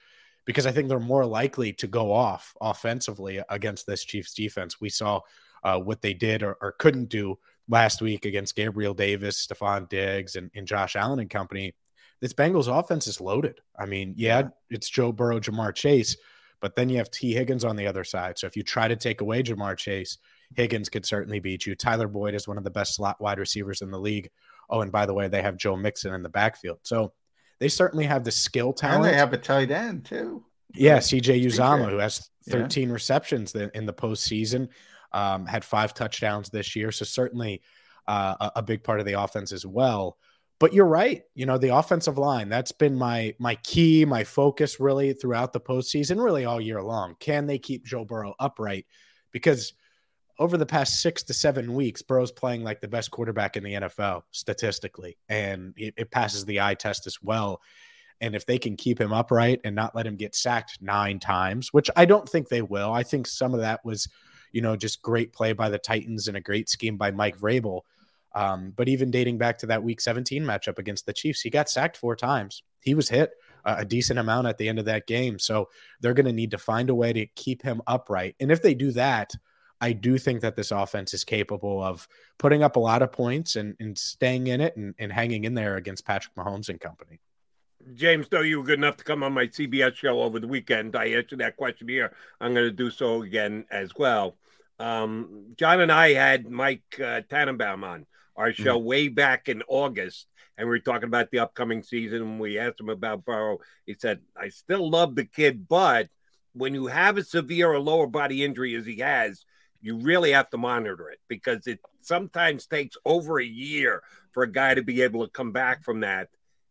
because I think they're more likely to go off offensively against this Chiefs defense. We saw uh, what they did or, or, couldn't do last week against Gabriel Davis, Stefon Diggs, and, and, Josh Allen and company. This Bengals offense is loaded. I mean, yeah, it's Joe Burrow, Ja'Marr Chase, but then you have Tee Higgins on the other side. So if you try to take away Ja'Marr Chase, Higgins could certainly beat you. Tyler Boyd is one of the best slot wide receivers in the league. Oh, and by the way, they have Joe Mixon in the backfield. So they certainly have the skill talent. And they have a tight end too. Yeah, CJ Uzomah, who has 13 yeah. receptions in the postseason, um, had five touchdowns this year. So certainly uh, a, a big part of the offense as well. But you're right. You know, the offensive line, that's been my my key, my focus really throughout the postseason, really all year long. Can they keep Joe Burrow upright? Because over the past six to seven weeks, Burrow's playing like the best quarterback in the NFL statistically, and it, it, passes the eye test as well. And if they can keep him upright and not let him get sacked nine times, which I don't think they will, I think some of that was, you know, just great play by the Titans and a great scheme by Mike Vrabel. Um, but even dating back to that Week 17 matchup against the Chiefs, he got sacked four times. He was hit a decent amount at the end of that game. So they're going to need to find a way to keep him upright. And if they do that, I do think that this offense is capable of putting up a lot of points and, and staying in it and, and hanging in there against Patrick Mahomes and company. James, though you were good enough to come on my CBS show over the weekend, I answered that question here. I'm going to do so again as well. Um, John and I had Mike uh, Tannenbaum on our show mm-hmm. way back in August, and we were talking about the upcoming season. We asked him about Burrow. He said, I still love the kid, but when you have a severe or lower body injury as he has, you really have to monitor it because it sometimes takes over a year for a guy to be able to come back from that.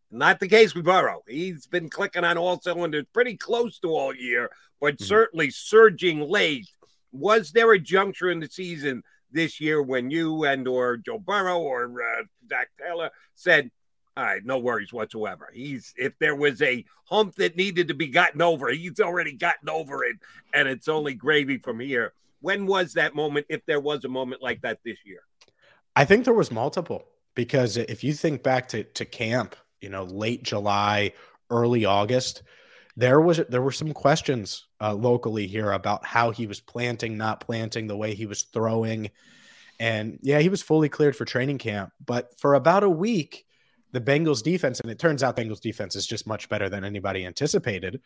Not the case with Burrow. He's been clicking on all cylinders pretty close to all year, but mm-hmm. certainly surging late. Was there a juncture in the season this year when you and or Joe Burrow or uh, Zac Taylor said, all right, no worries whatsoever. He's if there was a hump that needed to be gotten over, he's already gotten over it, and it's only gravy from here. When was that moment, if there was a moment like that this year? I think there was multiple because if you think back to, to camp, you know, late July, early August, there was there were some questions uh, locally here about how he was planting, not planting, the way he was throwing, and yeah, he was fully cleared for training camp. But for about a week, the Bengals defense, and it turns out Bengals defense is just much better than anybody anticipated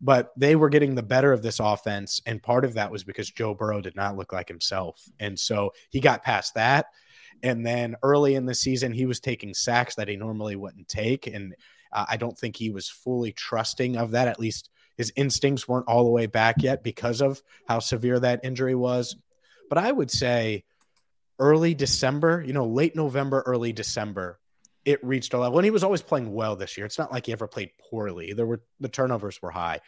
but they were getting the better of this offense. And part of that was because Joe Burrow did not look like himself. And so he got past that. And then early in the season, he was taking sacks that he normally wouldn't take. And uh, I don't think he was fully trusting of that. At least his instincts weren't all the way back yet because of how severe that injury was. But I would say early December, you know, late November, early December, it reached a level and he was always playing well this year. It's not like he ever played poorly. There were the turnovers were high,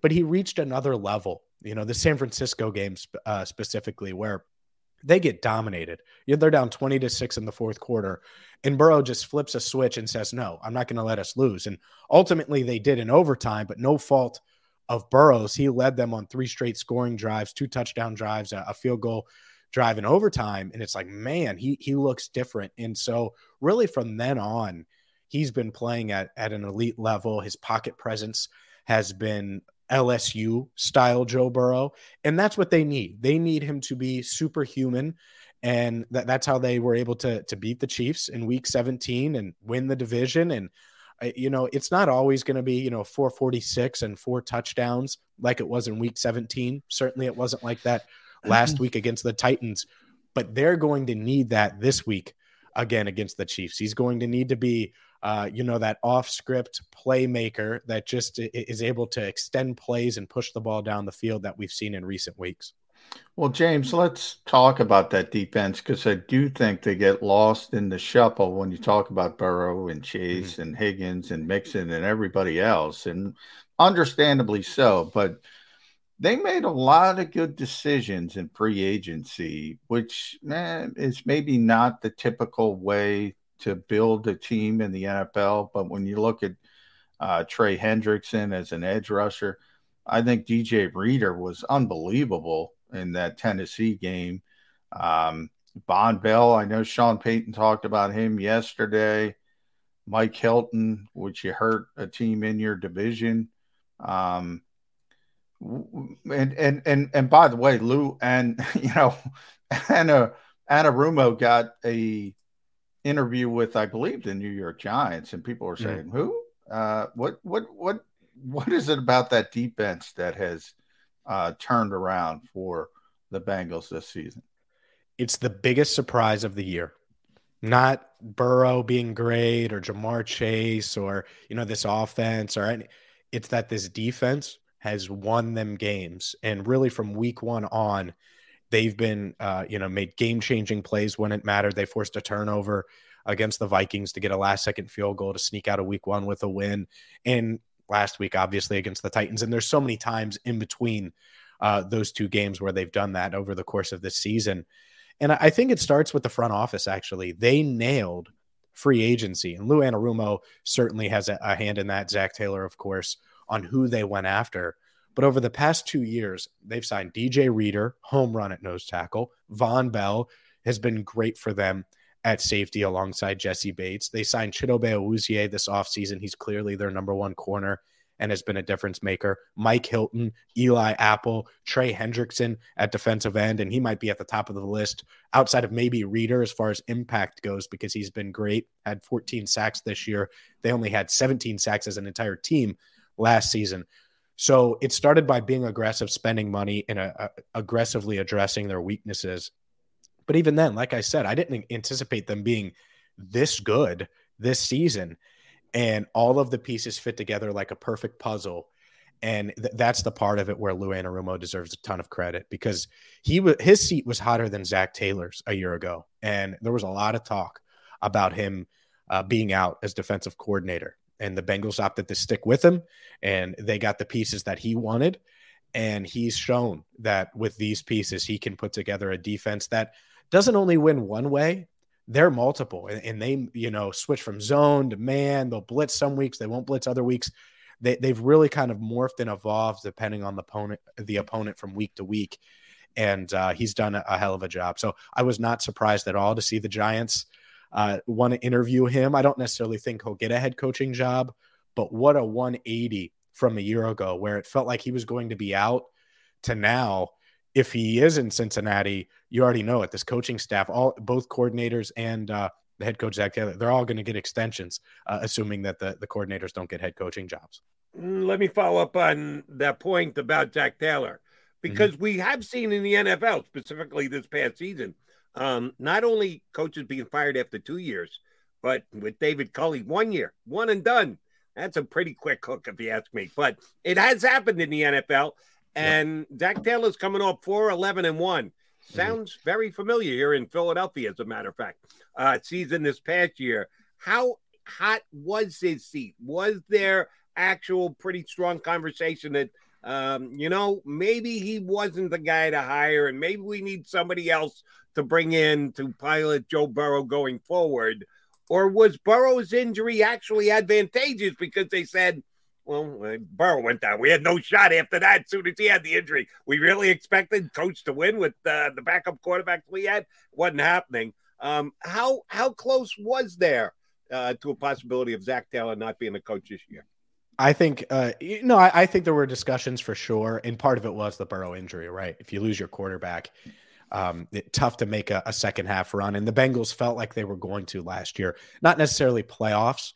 but he reached another level. You know, the San Francisco games uh, specifically where they get dominated. You they're down 20 to 6 in the fourth quarter and Burrow just flips a switch and says, "No, I'm not going to let us lose." And ultimately they did in overtime, but no fault of Burrow's. He led them on three straight scoring drives, two touchdown drives, a, a field goal drive in overtime. And it's like, man, he he looks different. And so really from then on, he's been playing at, at an elite level. His pocket presence has been LSU style Joe Burrow. And that's what they need. They need him to be superhuman. And that, that's how they were able to, to beat the Chiefs in week 17 and win the division. And, uh, you know, it's not always going to be, you know, 446 and four touchdowns like it was in week 17. Certainly it wasn't like that last week against the Titans, but they're going to need that this week again against the Chiefs. He's going to need to be, uh, you know, that off script playmaker that just is able to extend plays and push the ball down the field that we've seen in recent weeks. Well, James, let's talk about that defense because I do think they get lost in the shuffle when you talk about Burrow and Chase mm-hmm. and Higgins and Mixon and everybody else, and understandably so. But they made a lot of good decisions in free agency, which is maybe not the typical way to build a team in the NFL. But when you look at uh, Trey Hendrickson as an edge rusher, I think DJ Reader was unbelievable in that Tennessee game. Um, Vonn Bell, I know Sean Payton talked about him yesterday. Mike Hilton, which you hurt a team in your division. Um, and and and and by the way, Lou and you know Anna Anarumo got a interview with I believe the New York Giants, and people were mm. saying, mm. "Who? Uh, what? What? What? What is it about that defense that has uh, turned around for the Bengals this season?" It's the biggest surprise of the year. Not Burrow being great or Ja'Marr Chase or you know this offense or any. It's that this defense has won them games, and really from week one on, they've been uh, you know made game changing plays when it mattered. They forced a turnover against the Vikings to get a last second field goal to sneak out of week one with a win, and last week obviously against the Titans. And there's so many times in between uh, those two games where they've done that over the course of this season. And I think it starts with the front office, actually. They nailed free agency. And Lou Anarumo certainly has a, a hand in that. Zac Taylor, of course, on who they went after. But over the past two years, they've signed DJ Reader, home run at nose tackle. Vonn Bell has been great for them at safety alongside Jessie Bates. They signed Chidobe Awuzie this offseason. He's clearly their number one corner and has been a difference maker. Mike Hilton, Eli Apple, Trey Hendrickson at defensive end, and he might be at the top of the list outside of maybe Reader as far as impact goes because he's been great. Had 14 sacks this year. They only had 17 sacks as an entire team last season. So it started by being aggressive, spending money, and uh, uh, aggressively addressing their weaknesses. But even then, like I said, I didn't anticipate them being this good this season and all of the pieces fit together like a perfect puzzle. And th- that's the part of it where Lou Anarumo deserves a ton of credit because he w- his seat was hotter than Zac Taylor's a year ago, and there was a lot of talk about him uh, being out as defensive coordinator. And the Bengals opted to stick with him, and they got the pieces that he wanted. And he's shown that with these pieces, he can put together a defense that doesn't only win one way, they're multiple. And, and, they you know switch from zone to man. They'll blitz some weeks they won't blitz other weeks. They, they've really kind of morphed and evolved depending on the opponent the opponent from week to week. And uh, he's done a, a, hell of a job. So i was not surprised at all to see the giants uh, want to interview him i don't necessarily think he'll get a head coaching job but what a 180 from a year ago where it felt like he was going to be out to now if he is in cincinnati you already know it. This coaching staff, all both coordinators and uh, the head coach Zac Taylor, they're all going to get extensions, uh, assuming that the the coordinators don't get head coaching jobs. Mm, let me follow up on that point about Zac Taylor, because mm-hmm. we have seen in the NFL, specifically this past season, um, not only coaches being fired after two years, but with David Culley, one year, one and done. That's a pretty quick hook, if you ask me. But it has happened in the NFL, and yep. Zac Taylor's coming off 4 11 and 1. Mm-hmm. Sounds mm-hmm. very familiar here in Philadelphia, as a matter of fact. Uh, season this past year. How hot was his seat? Was there actual pretty strong conversation that, um, you know, maybe he wasn't the guy to hire and maybe we need somebody else to bring in to pilot Joe Burrow going forward? Or was Burrow's injury actually advantageous because they said, well, Burrow went down. We had no shot after that. As soon as he had the injury, we really expected coach to win with uh, the backup quarterback we had. wasn't happening. Um, how how close was there uh, to a possibility of Zac Taylor not being the coach this year? I think, uh, know, I, I, think there were discussions for sure, and part of it was the Burrow injury, right? If you lose your quarterback, um, it, tough to make a, a second half run, and the Bengals felt like they were going to last year, not necessarily playoffs,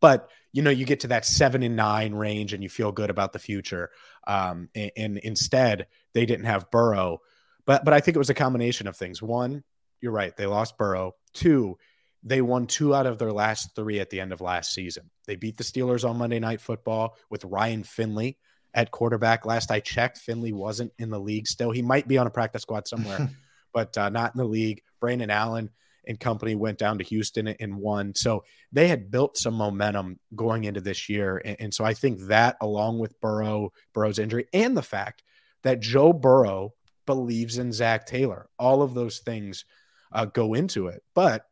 but you know you get to that seven and nine range and you feel good about the future. Um, and, and instead, they didn't have Burrow, but but I think it was a combination of things. One, you're right, they lost Burrow. Two, they won two out of their last three at the end of last season. They beat the Steelers on Monday Night Football with Ryan Finley at quarterback. Last I checked, Finley wasn't in the league still. He might be on a practice squad somewhere, but uh, not in the league. Brandon Allen and company went down to Houston and won. So they had built some momentum going into this year. And, and, so I think that, along with Burrow, Burrow's injury, and the fact that Joe Burrow believes in Zac Taylor, all of those things uh, go into it. But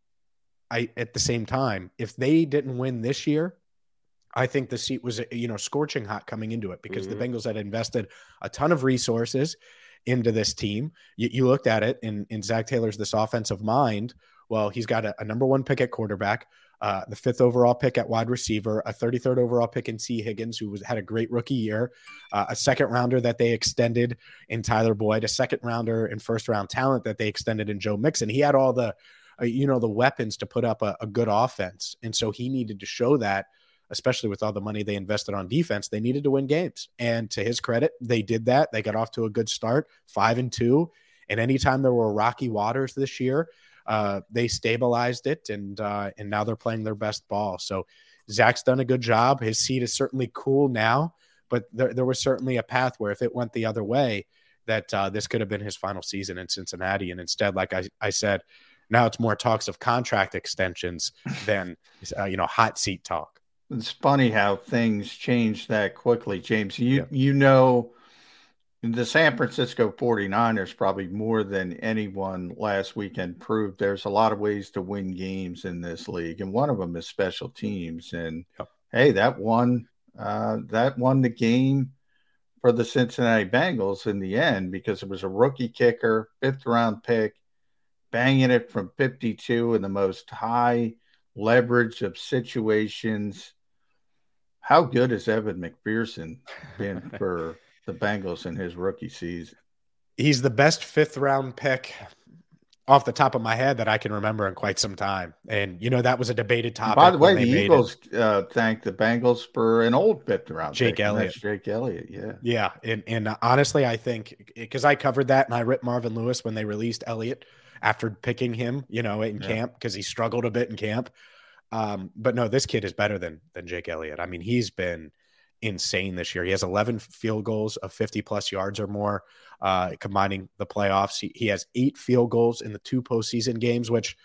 I at the same time, if they didn't win this year, I think the seat was you know scorching hot coming into it because Mhm. the Bengals had invested a ton of resources into this team. You, you looked at it in in Zac Taylor's this offensive mind. Well, he's got a, a number one pick at quarterback, uh, the fifth overall pick at wide receiver, a 33rd overall pick in Tee Higgins, who was had a great rookie year, uh, a second rounder that they extended in Tyler Boyd, a second rounder and first round talent that they extended in Joe Mixon. He had all the, uh, you know, the weapons to put up a, a good offense, and so he needed to show that. Especially with all the money they invested on defense, they needed to win games. And to his credit, they did that. They got off to a good start, five and two. And anytime there were rocky waters this year, uh, they stabilized it, and uh, and now they're playing their best ball. So Zac's done a good job. His seat is certainly cool now, but there, there was certainly a path where if it went the other way, that uh, this could have been his final season in Cincinnati. And instead, like I, I said, now it's more talks of contract extensions than uh, you know hot seat talk. It's funny how things change that quickly, James. You you know the San Francisco 49ers probably more than anyone last weekend proved there's a lot of ways to win games in this league and one of them is special teams and Yep. hey that won uh, that won the game for the Cincinnati Bengals in the end because it was a rookie kicker fifth round pick banging it from 52 in the most high leverage of situations how good has Evan McPherson been for the Bengals in his rookie season? He's the best fifth round pick off the top of my head that I can remember in quite some time. And you know that was a debated topic. By the way, the they made it. Eagles uh, thanked the Bengals for an old fifth round Jake pick, Elliott. Jake Elliott, yeah. Yeah, and and honestly, I think because I covered that and I ripped Marvin Lewis when they released Elliott after picking him, you know, in Yeah. camp because he struggled a bit in camp. Um, but no, this kid is better than than Jake Elliott. I mean, he's been insane this year. He has 11 field goals of 50 plus yards or more, uh, combining the playoffs. He, he has eight field goals in the two postseason games, which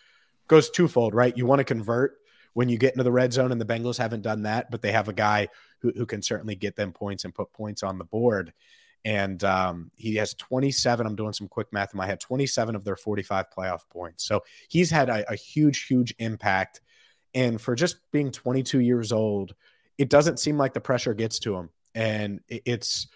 goes twofold, right? You want to convert when you get into the red zone, and the Bengals haven't done that, but they have a guy who, who can certainly get them points and put points on the board. And um, he has 27. I'm doing some quick math in my head 27 of their 45 playoff points. So he's had a, a huge, huge impact. And for just being 22 years old, it doesn't seem like the pressure gets to him. And it- it's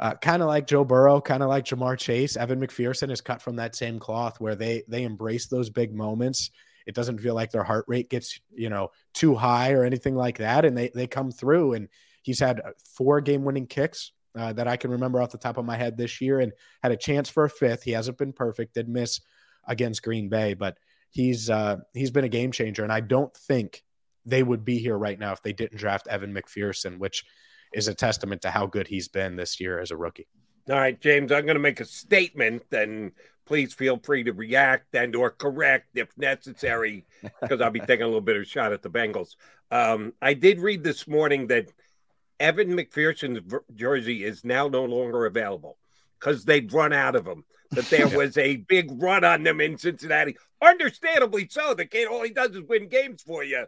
uh, kind of like Joe Burrow, kind of like Ja'Marr Chase. Evan McPherson is cut from that same cloth where they they embrace those big moments. It doesn't feel like their heart rate gets you know too high or anything like that, and they they come through. And he's had uh, four game winning kicks uh, that I can remember off the top of my head this year, and had a chance for a fifth. He hasn't been perfect, did miss against Green Bay, but he's uh, he's been a game changer. And I don't think they would be here right now if they didn't draft Evan McPherson, which is a testament to how good he's been this year as a rookie. All right, James, I'm going to make a statement, and please feel free to react and or correct if necessary, because I'll be taking a little bit of shot at the Bengals. Um, I did read this morning that Evan McPherson's jersey is now no longer available because they've run out of them. That there was a big run on them in Cincinnati. Understandably so. The kid, all he does is win games for you,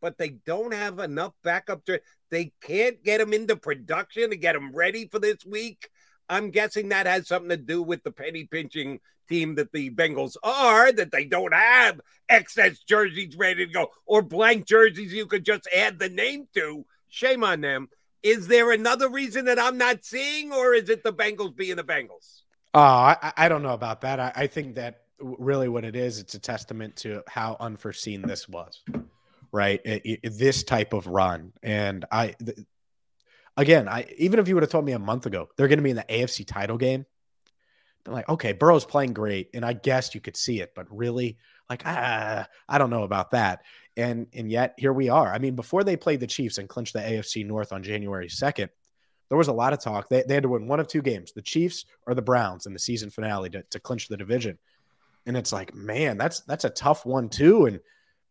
but they don't have enough backup. To, they can't get him into production to get him ready for this week. I'm guessing that has something to do with the penny pinching team that the Bengals are, that they don't have excess jerseys ready to go or blank jerseys you could just add the name to. Shame on them. Is there another reason that I'm not seeing, or is it the Bengals being the Bengals? Oh, I, I don't know about that. I, I think that really what it is, it's a testament to how unforeseen this was, right? It- it- this type of run, and I, th- again, I even if you would have told me a month ago they're going to be in the AFC title game, I'm like, okay, Burrow's playing great, and I guess you could see it, but really, like, ah, I don't know about that. And and yet here we are. I mean, before they played the Chiefs and clinched the AFC North on January second, there was a lot of talk. They, they had to win one of two games, the Chiefs or the Browns in the season finale to, to clinch the division. And it's like, man, that's that's a tough one too. And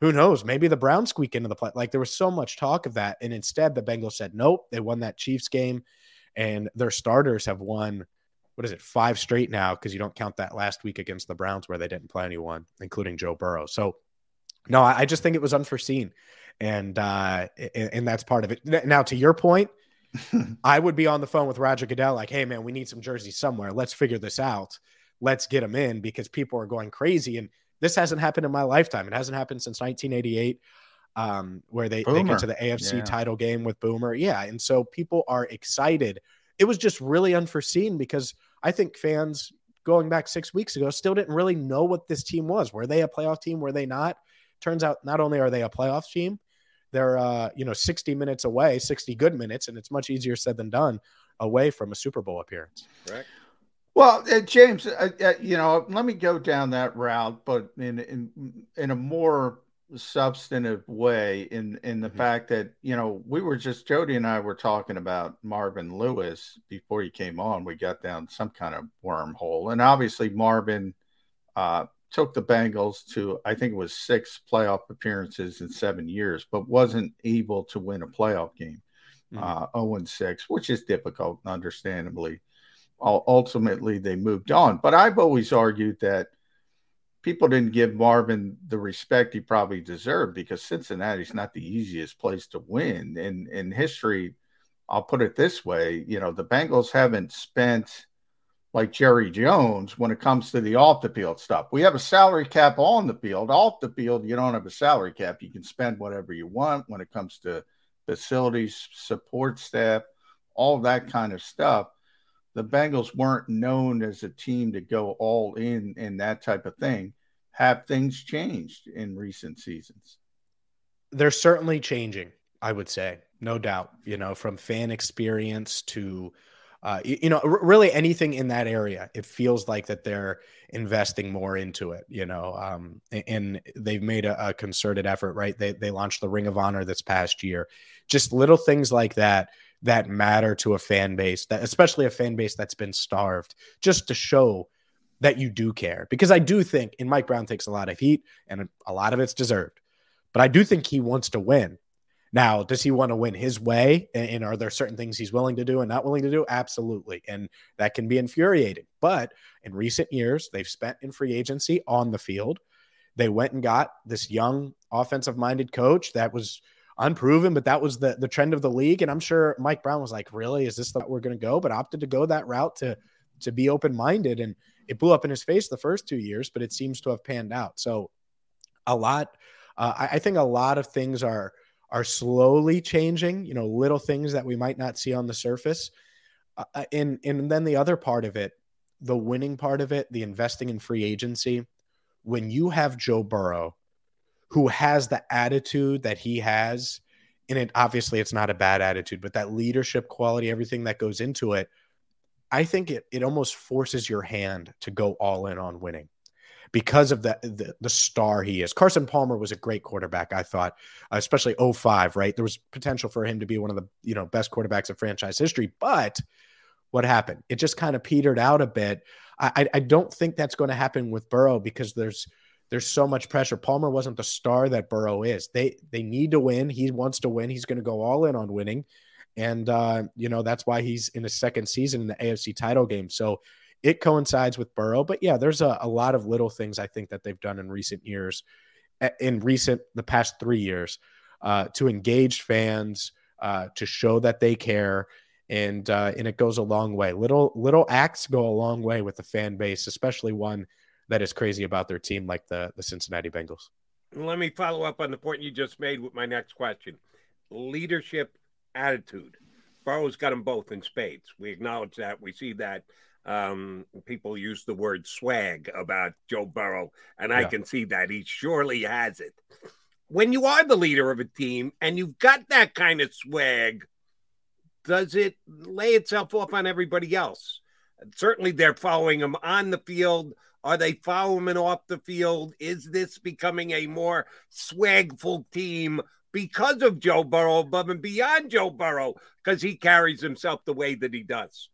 who knows? Maybe the Browns squeak into the play. Like there was so much talk of that. And instead the Bengals said, nope, they won that Chiefs game. And their starters have won, what is it, five straight now, because you don't count that last week against the Browns where they didn't play anyone, including Joe Burrow. So no, I, I just think it was unforeseen. And uh and, and that's part of it. Now to your point, I would be on the phone with Roger Goodell, like, hey, man, we need some jerseys somewhere. Let's figure this out. Let's get them in because people are going crazy. And This hasn't happened in my lifetime. It hasn't happened since 1988, um, where they, they get to the AFC Yeah. title game with Boomer. Yeah. And so people are excited. It was just really unforeseen because I think fans going back six weeks ago still didn't really know what this team was. Were they a playoff team? Were they not? Turns out not only are they a playoff team, they're uh, you know 60 minutes away, 60 good minutes, and it's much easier said than done away from a Super Bowl appearance. Correct. Well, uh, James, uh, uh, you know, let me go down that route, but in in in a more substantive way. In in the fact that you know we were just Jody and I were talking about Marvin Lewis before he came on. We got down some kind of wormhole, and obviously Marvin uh, took the Bengals to I think it was six playoff appearances in seven years, but wasn't able to win a playoff game. Uh, 0 and 6, which is difficult, understandably ul- ultimately they moved on. But I've always argued that people didn't give Marvin the respect he probably deserved because Cincinnati's not the easiest place to win. In in history, I'll put it this way, you know, the Bengals haven't spent like Jerry Jones when it comes to the off the field stuff. We have a salary cap on the field. Off the field, you don't have a salary cap. You can spend whatever you want when it comes to facilities, support staff, all that kind of stuff the Bengals weren't known as a team to go all in in that type of thing. Have things changed in recent seasons? They're certainly changing, I would say, no doubt. You know, from fan experience to, uh, you, you know, r- really anything in that area, it feels like that they're investing more into it. You know, um, a- and they've made a, a concerted effort. Right? They they launched the Ring of Honor this past year. Just little things like that that matter to a fan base that especially a fan base that's been starved just to show that you do care because i do think and mike brown takes a lot of heat and a lot of it's deserved but i do think he wants to win now does he want to win his way and, and are there certain things he's willing to do and not willing to do absolutely and that can be infuriating but in recent years they've spent in free agency on the field they went and got this young offensive minded coach that was unproven, but that was the the trend of the league. And I'm sure Mike Brown was like, "Really, is this the we're going to go?" But opted to go that route to to be open minded, and it blew up in his face the first two years, but it seems to have panned out. So a lot, uh, I, I think a lot of things are are slowly changing. You know, little things that we might not see on the surface, uh, and and then the other part of it, the winning part of it, the investing in free agency. When you have Joe Burrow who has the attitude that he has and it obviously it's not a bad attitude but that leadership quality everything that goes into it i think it, it almost forces your hand to go all in on winning because of the, the the star he is carson palmer was a great quarterback i thought especially 05 right there was potential for him to be one of the you know best quarterbacks of franchise history but what happened it just kind of petered out a bit i i, don't think that's going to happen with burrow because there's there's so much pressure. Palmer wasn't the star that Burrow is. They they need to win. He wants to win. He's going to go all in on winning, and uh, you know that's why he's in his second season in the AFC title game. So it coincides with Burrow. But yeah, there's a, a lot of little things I think that they've done in recent years, in recent the past three years, uh, to engage fans, uh, to show that they care. And uh, and it goes a long way. Little little acts go a long way with the fan base, especially one that is crazy about their team like the the Cincinnati Bengals. Let me follow up on the point you just made with my next question. Leadership attitude. Burrow's got them both in spades. We acknowledge that. We see that. Um, people use the word swag about Joe Burrow, and I Yeah. can see that he surely has it. When you are the leader of a team and you've got that kind of swag, does it lay itself off on everybody else? Certainly, they're following him on the field. Are they following him off the field? Is this becoming a more swagful team because of Joe Burrow, above and beyond Joe Burrow, because he carries himself the way that he does?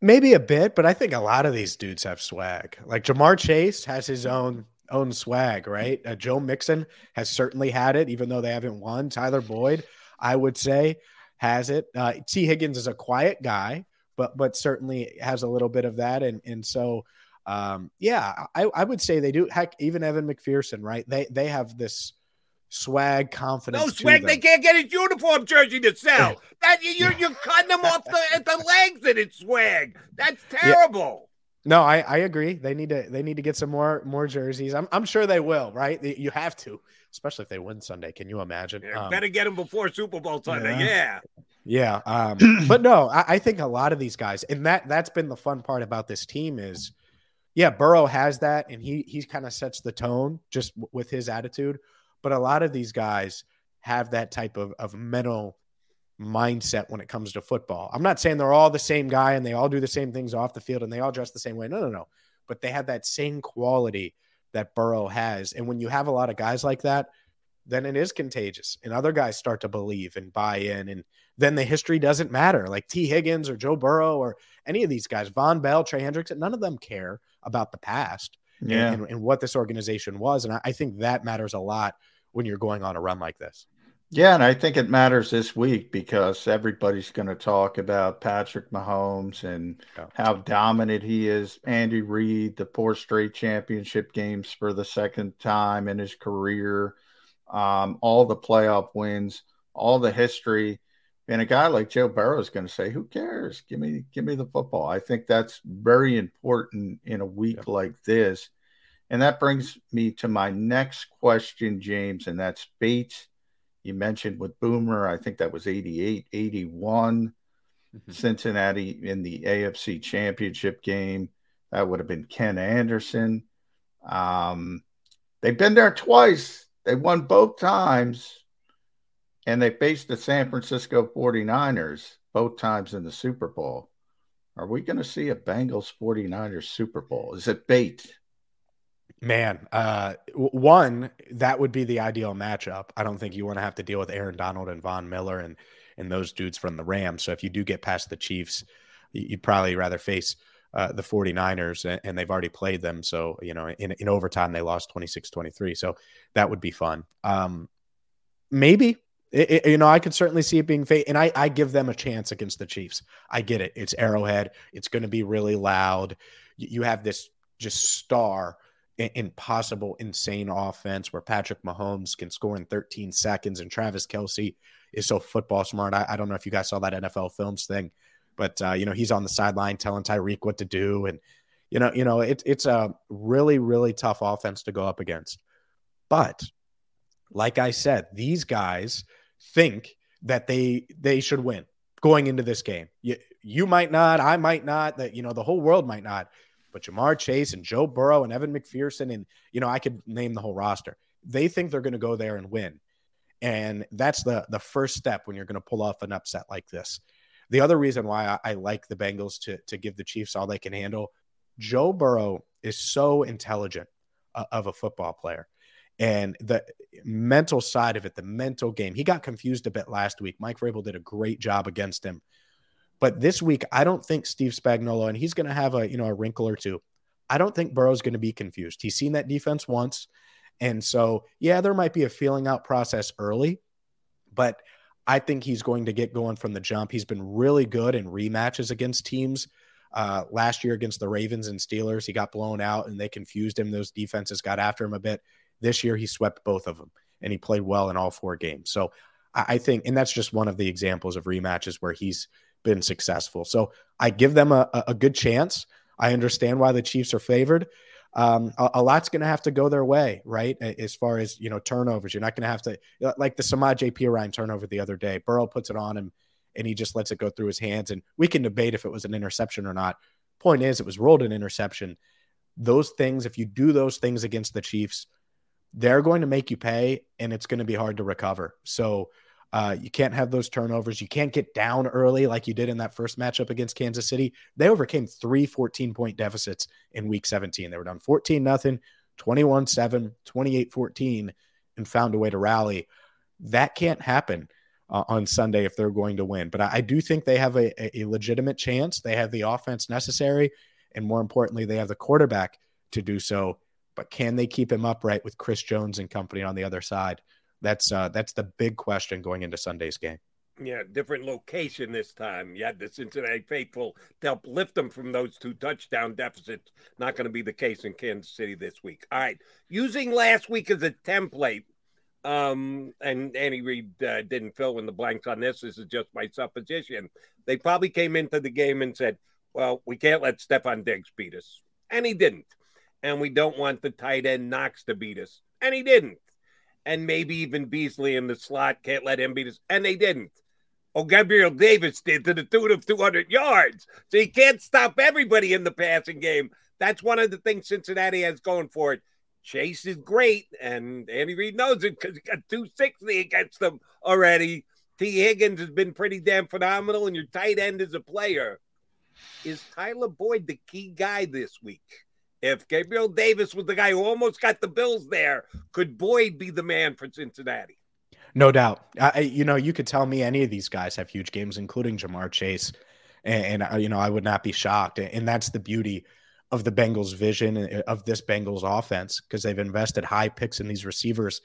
Maybe a bit, but I think a lot of these dudes have swag. Like Ja'Marr Chase has his own own swag, right? Uh, Joe Mixon has certainly had it, even though they haven't won. Tyler Boyd, I would say, has it. Uh, Tee Higgins is a quiet guy, but but certainly has a little bit of that, and and so um, yeah, I, I would say they do. Heck, even Evan McPherson, right? They they have this swag, confidence. No swag. They can't get his uniform jersey to sell. That you're you're cutting them off the, at the legs, and it's swag. That's terrible. No, I, I agree. They need to they need to get some more more jerseys. I'm I'm sure they will. Right? You have to, especially if they win Sunday. Can you imagine? Yeah, um, better get them before Super Bowl Sunday. Yeah. Yeah. yeah um, but no, I, I think a lot of these guys, and that that's been the fun part about this team is, yeah, Burrow has that, and he he kind of sets the tone just w- with his attitude. But a lot of these guys have that type of of mental mindset when it comes to football. I'm not saying they're all the same guy and they all do the same things off the field and they all dress the same way. No, no, no. But they have that same quality that Burrow has. And when you have a lot of guys like that, then it is contagious and other guys start to believe and buy in. And then the history doesn't matter. Like Tee Higgins or Joe Burrow or any of these guys, Vonn Bell, Trey Hendricks, none of them care about the past yeah. and, and, and what this organization was. And I, I think that matters a lot when you're going on a run like this. Yeah, and I think it matters this week because everybody's going to talk about Patrick Mahomes and yeah. how dominant he is. Andy Reid, the four straight championship games for the second time in his career, um, all the playoff wins, all the history. And a guy like Joe Burrow is going to say, "Who cares? Give me, give me the football." I think that's very important in a week yeah. like this. And that brings me to my next question, James, and that's Bates you mentioned with Boomer, I think that was 88, 81. Mm-hmm. Cincinnati in the AFC championship game. That would have been Ken Anderson. Um, they've been there twice. They won both times. And they faced the San Francisco 49ers both times in the Super Bowl. Are we going to see a Bengals 49ers Super Bowl? Is it bait? Man, uh, one that would be the ideal matchup. I don't think you want to have to deal with Aaron Donald and Von Miller and and those dudes from the Rams. So if you do get past the Chiefs, you'd probably rather face uh, the 49ers and, and, they've already played them. So, you know, in, in overtime, they lost 26 23. So that would be fun. Um, maybe, it, it, you know, I could certainly see it being fate. And I, I give them a chance against the Chiefs. I get it. It's Arrowhead. It's going to be really loud. You, have this just star impossible, insane offense where Patrick Mahomes can score in 13 seconds and Travis Kelce is so football smart. I, I don't know if you guys saw that NFL Films thing, but uh, you know he's on the sideline telling Tyreek what to do, and you know, you know it, it's a really, really tough offense to go up against. But like I said, these guys think that they they should win going into this game. You, you might not, I might not, that you know the whole world might not but Ja'Marr Chase and Joe Burrow and Evan McPherson and you know I could name the whole roster. They think they're going to go there and win, and that's the the first step when you're going to pull off an upset like this. The other reason why I, I like the Bengals to to give the Chiefs all they can handle, Joe Burrow is so intelligent uh, of a football player. And the mental side of it, the mental game, he got confused a bit last week. Mike Vrabel did a great job against him but this week, I don't think Steve Spagnuolo, and he's going to have a you know a wrinkle or two. I don't think Burrow's going to be confused. He's seen that defense once, and so yeah, there might be a feeling out process early, but I think he's going to get going from the jump. He's been really good in rematches against teams. Uh, last year against the Ravens and Steelers, he got blown out and they confused him. Those defenses got after him a bit. This year, he swept both of them and he played well in all four games. So I think, and that's just one of the examples of rematches where he's been successful. So I give them a, a good chance. I understand why the Chiefs are favored. Um, a, a, lot's going to have to go their way, right? As far as you know, turnovers. You're not going to have to like the Samaje Perine turnover the other day. Burrow puts it on him, and he just lets it go through his hands. And we can debate if it was an interception or not. Point is, it was ruled an interception. Those things, if you do those things against the Chiefs, they're going to make you pay, and it's going to be hard to recover. So uh, you can't have those turnovers. You can't get down early like you did in that first matchup against Kansas City. They overcame three 14 point deficits in week 17. They were down 14 nothing, 21 7, 28 14, and found a way to rally. That can't happen uh, on Sunday if they're going to win. But I, I do think they have a, a legitimate chance. They have the offense necessary. And more importantly, they have the quarterback to do so. But can they keep him upright with Chris Jones and company on the other side? That's uh, that's the big question going into Sunday's game. Yeah, different location this time. Had the Cincinnati faithful to help lift them from those two touchdown deficits. Not going to be the case in Kansas City this week. All right, using last week as a template, um, and Andy Reid uh, didn't fill in the blanks on this. This is just my supposition. They probably came into the game and said, Well, we can't let Stefon Diggs beat us. And he didn't. And we don't want the tight end Knox to beat us. And he didn't. And maybe even Beasley in the slot can't let him beat us. And they didn't. Oh, Gabriel Davis did to the tune of 200 yards. So he can't stop everybody in the passing game. That's one of the things Cincinnati has going for it. Chase is great, and Andy Reid knows it because he got 260 against them already. Tee Higgins has been pretty damn phenomenal, and your tight end is a player. Is Tyler Boyd the key guy this week? If Gabriel Davis was the guy who almost got the Bills there, could Boyd be the man for Cincinnati? No doubt. I, you know, you could tell me any of these guys have huge games, including Ja'Marr Chase, and, and uh, you know, I would not be shocked. And that's the beauty of the Bengals' vision uh, of this Bengals offense because they've invested high picks in these receivers.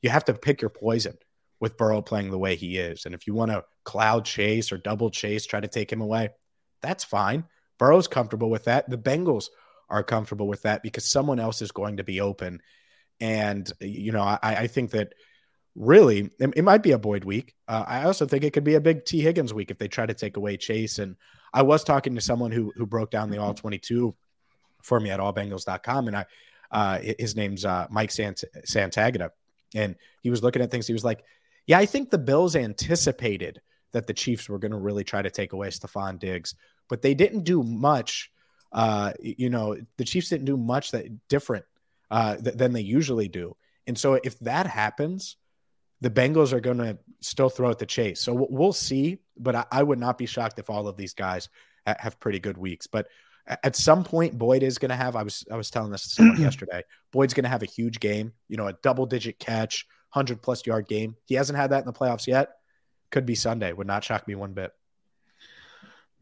You have to pick your poison with Burrow playing the way he is. And if you want to cloud chase or double chase, try to take him away, that's fine. Burrow's comfortable with that. The Bengals are comfortable with that because someone else is going to be open. And, you know, I, I think that really it, it, might be a Boyd week. Uh, I also think it could be a big Tee Higgins week if they try to take away Chase. And I was talking to someone who, who broke down the all 22 for me at allbengals.com. And I, uh, his name's uh, Mike Sant- Santagata. And he was looking at things. He was like, yeah, I think the Bills anticipated that the Chiefs were going to really try to take away Stefon Diggs, but they didn't do much. Uh, you know, the Chiefs didn't do much that different uh, th- than they usually do. And so if that happens, the Bengals are going to still throw at the chase. So we'll see, but I, I would not be shocked if all of these guys have pretty good weeks. But at some point Boyd is going to have I was I was telling this to someone yesterday. Boyd's going to have a huge game, you know, a double digit catch, 100 plus yard game. He hasn't had that in the playoffs yet. Could be Sunday. Would not shock me one bit.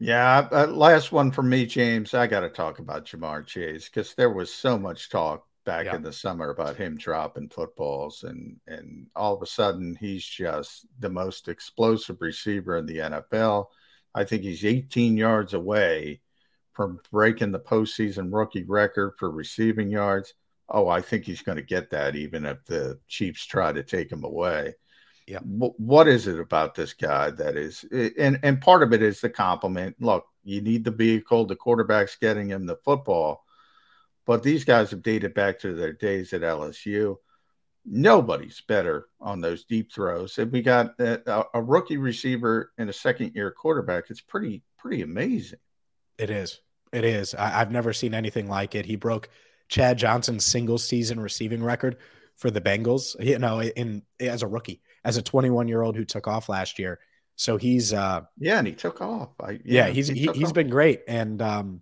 Yeah, uh, last one for me, James. I got to talk about Ja'Marr Chase because there was so much talk back yeah. in the summer about him dropping footballs, and and all of a sudden he's just the most explosive receiver in the NFL. I think he's 18 yards away from breaking the postseason rookie record for receiving yards. Oh, I think he's going to get that even if the Chiefs try to take him away. Yeah. what is it about this guy that is, and and part of it is the compliment. Look, you need the vehicle. The quarterback's getting him the football, but these guys have dated back to their days at LSU. Nobody's better on those deep throws, and we got a, a rookie receiver and a second year quarterback. It's pretty pretty amazing. It is. It is. I, have never seen anything like it. He broke Chad Johnson's single season receiving record for the Bengals, you know, in as a rookie, as a 21 year old who took off last year. So he's uh yeah, and he took off. I, yeah, yeah, he's he, he has been great. And um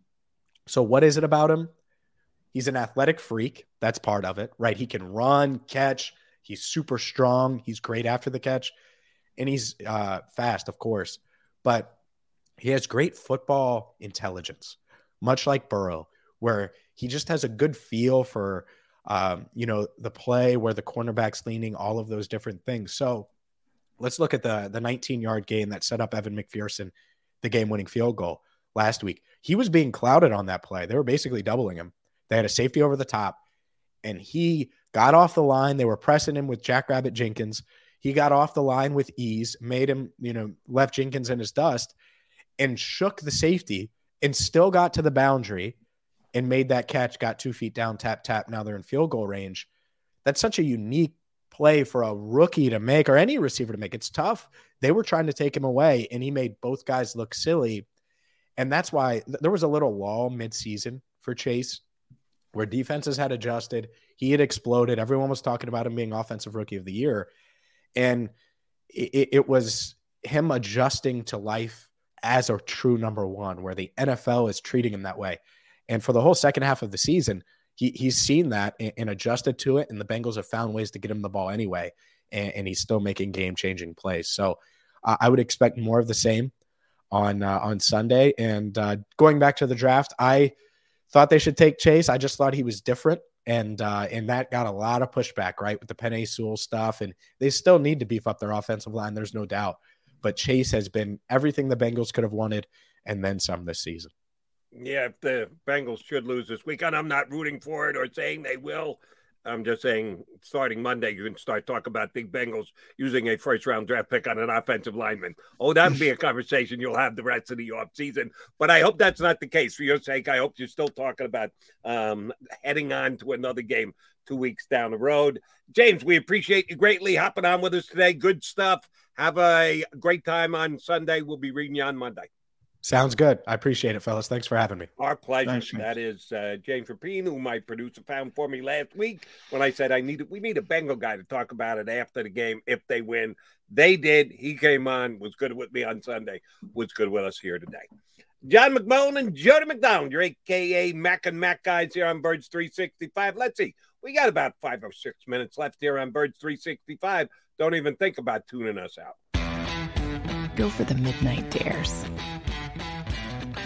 so what is it about him? He's an athletic freak. That's part of it, right? He can run, catch. He's super strong. He's great after the catch, and he's uh, fast, of course. But he has great football intelligence, much like Burrow, where he just has a good feel for, um, you know, the play where the cornerback's leaning, all of those different things. So let's look at the the 19 yard gain that set up Evan McPherson, the game winning field goal last week. He was being clouded on that play. They were basically doubling him. They had a safety over the top, and he got off the line. They were pressing him with Jackrabbit Jenkins. He got off the line with ease, made him, you know, left Jenkins in his dust and shook the safety and still got to the boundary and made that catch, got two feet down, tap, tap. Now they're in field goal range. That's such a unique play for a rookie to make or any receiver to make. It's tough. They were trying to take him away, and he made both guys look silly. And that's why th- there was a little lull midseason for Chase where defenses had adjusted. He had exploded. Everyone was talking about him being offensive rookie of the year. And it, it was him adjusting to life as a true number one, where the NFL is treating him that way. And for the whole second half of the season, he, he's seen that and, and adjusted to it. And the Bengals have found ways to get him the ball anyway. And, and he's still making game changing plays. So uh, I would expect more of the same on uh, on Sunday. And uh, going back to the draft, I thought they should take Chase. I just thought he was different. And uh, and that got a lot of pushback, right, with the Penei Sewell stuff. And they still need to beef up their offensive line. There's no doubt but Chase has been everything the Bengals could have wanted and then some this season. Yeah, if the Bengals should lose this weekend, I'm not rooting for it or saying they will. I'm just saying, starting Monday, you can start talking about the Bengals using a first round draft pick on an offensive lineman. Oh, that would be a conversation you'll have the rest of the offseason. But I hope that's not the case for your sake. I hope you're still talking about um, heading on to another game two weeks down the road. James, we appreciate you greatly hopping on with us today. Good stuff. Have a great time on Sunday. We'll be reading you on Monday. Sounds good. I appreciate it, fellas. Thanks for having me. Our pleasure. Thanks, that is uh, James Rapien, who my producer found for me last week when I said I needed we need a Bengal guy to talk about it after the game if they win. They did. He came on, was good with me on Sunday, was good with us here today. John McMullen and Jody McDonald, your AKA Mac and Mac guys here on Birds 365. Let's see. We got about five or six minutes left here on Birds 365. Don't even think about tuning us out. Go for the midnight dares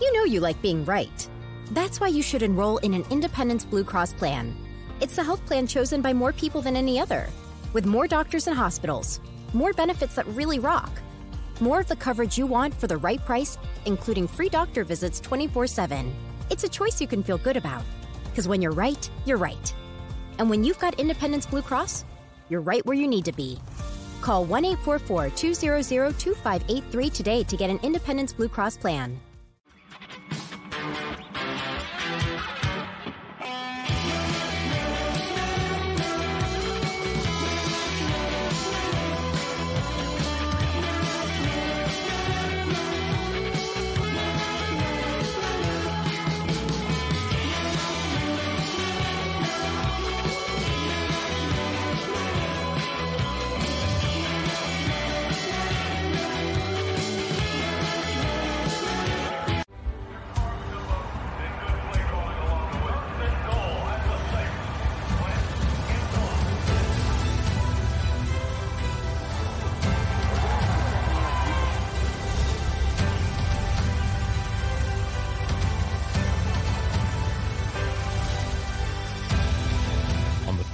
You know you like being right. That's why you should enroll in an Independence Blue Cross plan. It's the health plan chosen by more people than any other, with more doctors and hospitals, more benefits that really rock, more of the coverage you want for the right price, including free doctor visits 24 7. It's a choice you can feel good about. Because when you're right, you're right. And when you've got Independence Blue Cross, you're right where you need to be. Call 1 844 200 2583 today to get an Independence Blue Cross plan.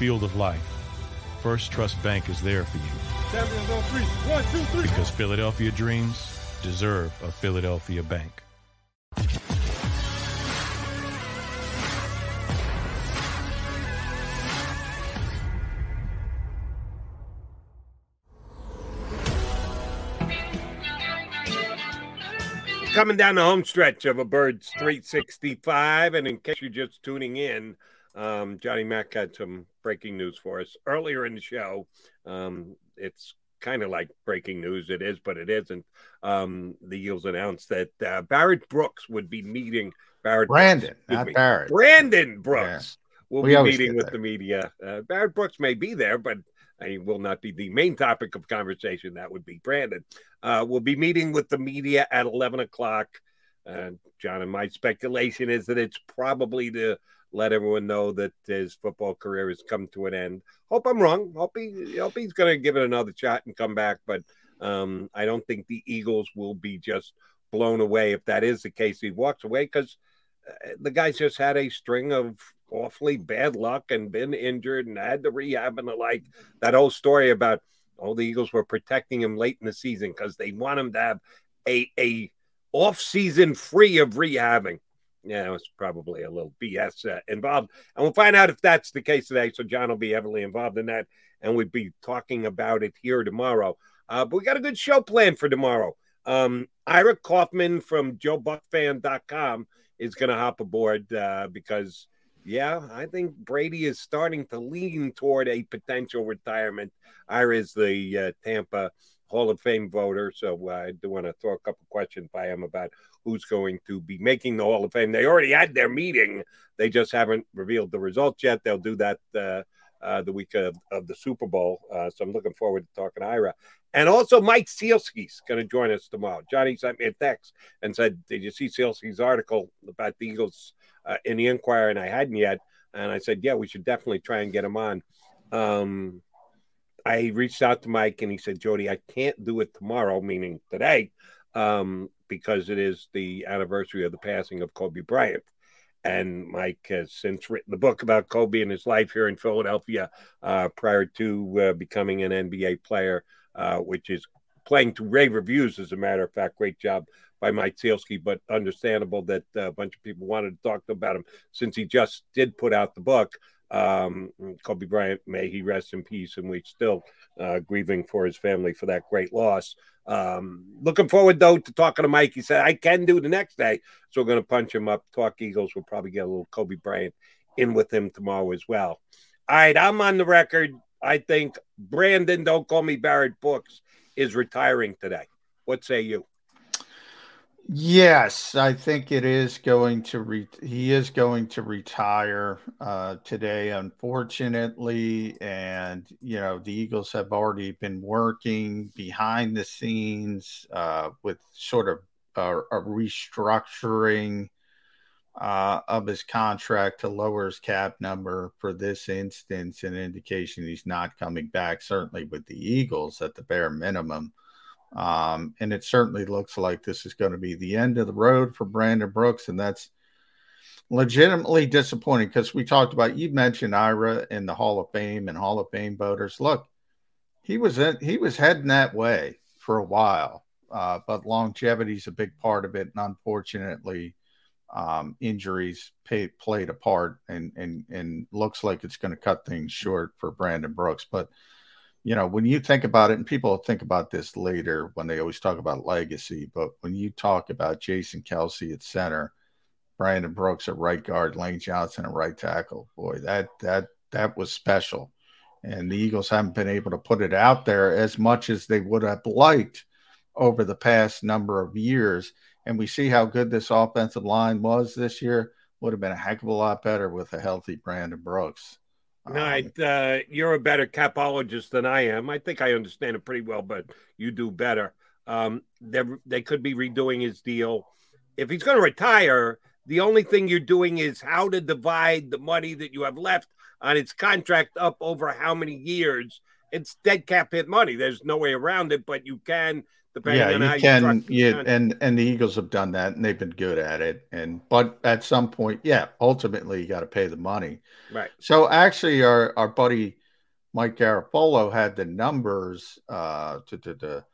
Field of life, First Trust Bank is there for you. Three. One, two, three. Because Philadelphia dreams deserve a Philadelphia bank. Coming down the home stretch of a Birds 365. And in case you're just tuning in, um, Johnny Mack had some breaking news for us earlier in the show. Um, it's kind of like breaking news. It is, but it isn't. Um, the Eagles announced that uh, Barrett Brooks would be meeting Barrett Brandon, Brooks, not Barrett. Brandon Brooks yeah. will we be meeting with that. the media. Uh, Barrett Brooks may be there, but he will not be the main topic of conversation. That would be Brandon. Uh, we'll be meeting with the media at 11 o'clock. Uh, John and my speculation is that it's probably the let everyone know that his football career has come to an end. Hope I'm wrong. Hope he hope he's going to give it another shot and come back. But um, I don't think the Eagles will be just blown away if that is the case. He walks away because uh, the guy's just had a string of awfully bad luck and been injured and had to rehab and the like. That whole story about all oh, the Eagles were protecting him late in the season because they want him to have a a off season free of rehabbing yeah, it's probably a little BS uh, involved. And we'll find out if that's the case today. So John will be heavily involved in that. And we'll be talking about it here tomorrow. Uh, but we got a good show planned for tomorrow. Um, Ira Kaufman from JoeBucsFan.com is going to hop aboard uh, because Yeah, I think Brady is starting to lean toward a potential retirement. Ira is the uh, Tampa Hall of Fame voter, so uh, I do want to throw a couple questions by him about who's going to be making the Hall of Fame. They already had their meeting; they just haven't revealed the results yet. They'll do that uh, uh, the week of, of the Super Bowl. Uh, so I'm looking forward to talking to Ira. And also, Mike Sielski's going to join us tomorrow. Johnny sent me a text and said, Did you see Sielski's article about the Eagles uh, in the Inquirer? And I hadn't yet. And I said, Yeah, we should definitely try and get him on. Um, I reached out to Mike and he said, Jody, I can't do it tomorrow, meaning today, um, because it is the anniversary of the passing of Kobe Bryant. And Mike has since written the book about Kobe and his life here in Philadelphia uh, prior to uh, becoming an NBA player, uh, which is playing to rave reviews, as a matter of fact. Great job by Mike Sielski, but understandable that uh, a bunch of people wanted to talk about him since he just did put out the book. Um, Kobe Bryant, may he rest in peace, and we're still uh, grieving for his family for that great loss. Um, looking forward though to talking to Mike. He said I can do the next day, so we're going to punch him up. Talk Eagles. We'll probably get a little Kobe Bryant in with him tomorrow as well. All right, I'm on the record. I think Brandon, don't call me Barrett Brooks, is retiring today. What say you? Yes, I think it is going to re- he is going to retire uh, today, unfortunately. And you know, the Eagles have already been working behind the scenes uh, with sort of a, a restructuring uh, of his contract to lower his cap number for this instance, an indication he's not coming back. Certainly with the Eagles at the bare minimum. Um, and it certainly looks like this is going to be the end of the road for Brandon Brooks. And that's legitimately disappointing because we talked about, you mentioned Ira in the Hall of Fame and Hall of Fame voters. Look, he was in, he was heading that way for a while, uh, but longevity is a big part of it. And unfortunately, um, injuries pay, played a part and, and, and looks like it's going to cut things short for Brandon Brooks. But you know, when you think about it, and people think about this later when they always talk about legacy, but when you talk about Jason Kelce at center, Brandon Brooks at right guard, Lane Johnson at right tackle, boy, that that that was special. And the Eagles haven't been able to put it out there as much as they would have liked over the past number of years. And we see how good this offensive line was this year. Would have been a heck of a lot better with a healthy Brandon Brooks. No, um, uh, you're a better capologist than I am. I think I understand it pretty well, but you do better. Um, they could be redoing his deal. If he's going to retire, the only thing you're doing is how to divide the money that you have left on its contract up over how many years. It's dead cap hit money. There's no way around it, but you can yeah, you can. You yeah, and and the Eagles have done that, and they've been good at it. And but at some point, yeah, ultimately you got to pay the money. Right. So actually, our our buddy Mike Garafolo had the numbers uh, to, to, to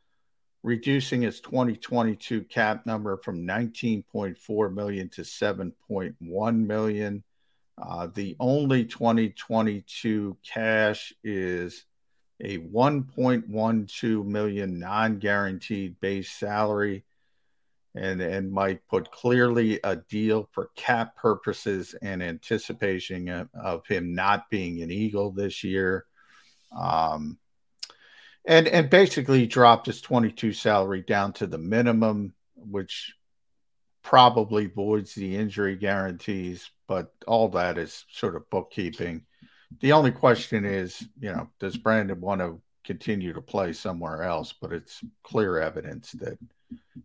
reducing his 2022 cap number from 19.4 million to 7.1 million. Uh, the only 2022 cash is a 1.12 million non-guaranteed base salary and and Mike put clearly a deal for cap purposes and anticipation of, him not being an Eagle this year. Um, and and basically dropped his 22 salary down to the minimum, which probably voids the injury guarantees, but all that is sort of bookkeeping. The only question is, you know, does Brandon want to continue to play somewhere else? But it's clear evidence that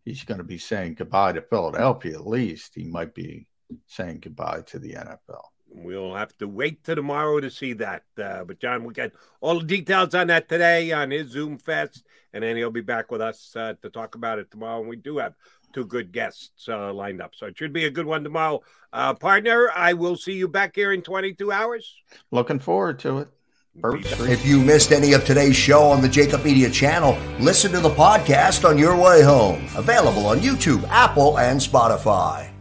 he's going to be saying goodbye to Philadelphia. At least he might be saying goodbye to the NFL. We'll have to wait till tomorrow to see that. Uh, but John, we got all the details on that today on his Zoom Fest, and then he'll be back with us uh, to talk about it tomorrow. And we do have two good guests uh, lined up. So it should be a good one tomorrow. Uh, partner, I will see you back here in 22 hours. Looking forward to it. If you missed any of today's show on the JAKIB Media channel, listen to the podcast on your way home. Available on YouTube, Apple, and Spotify.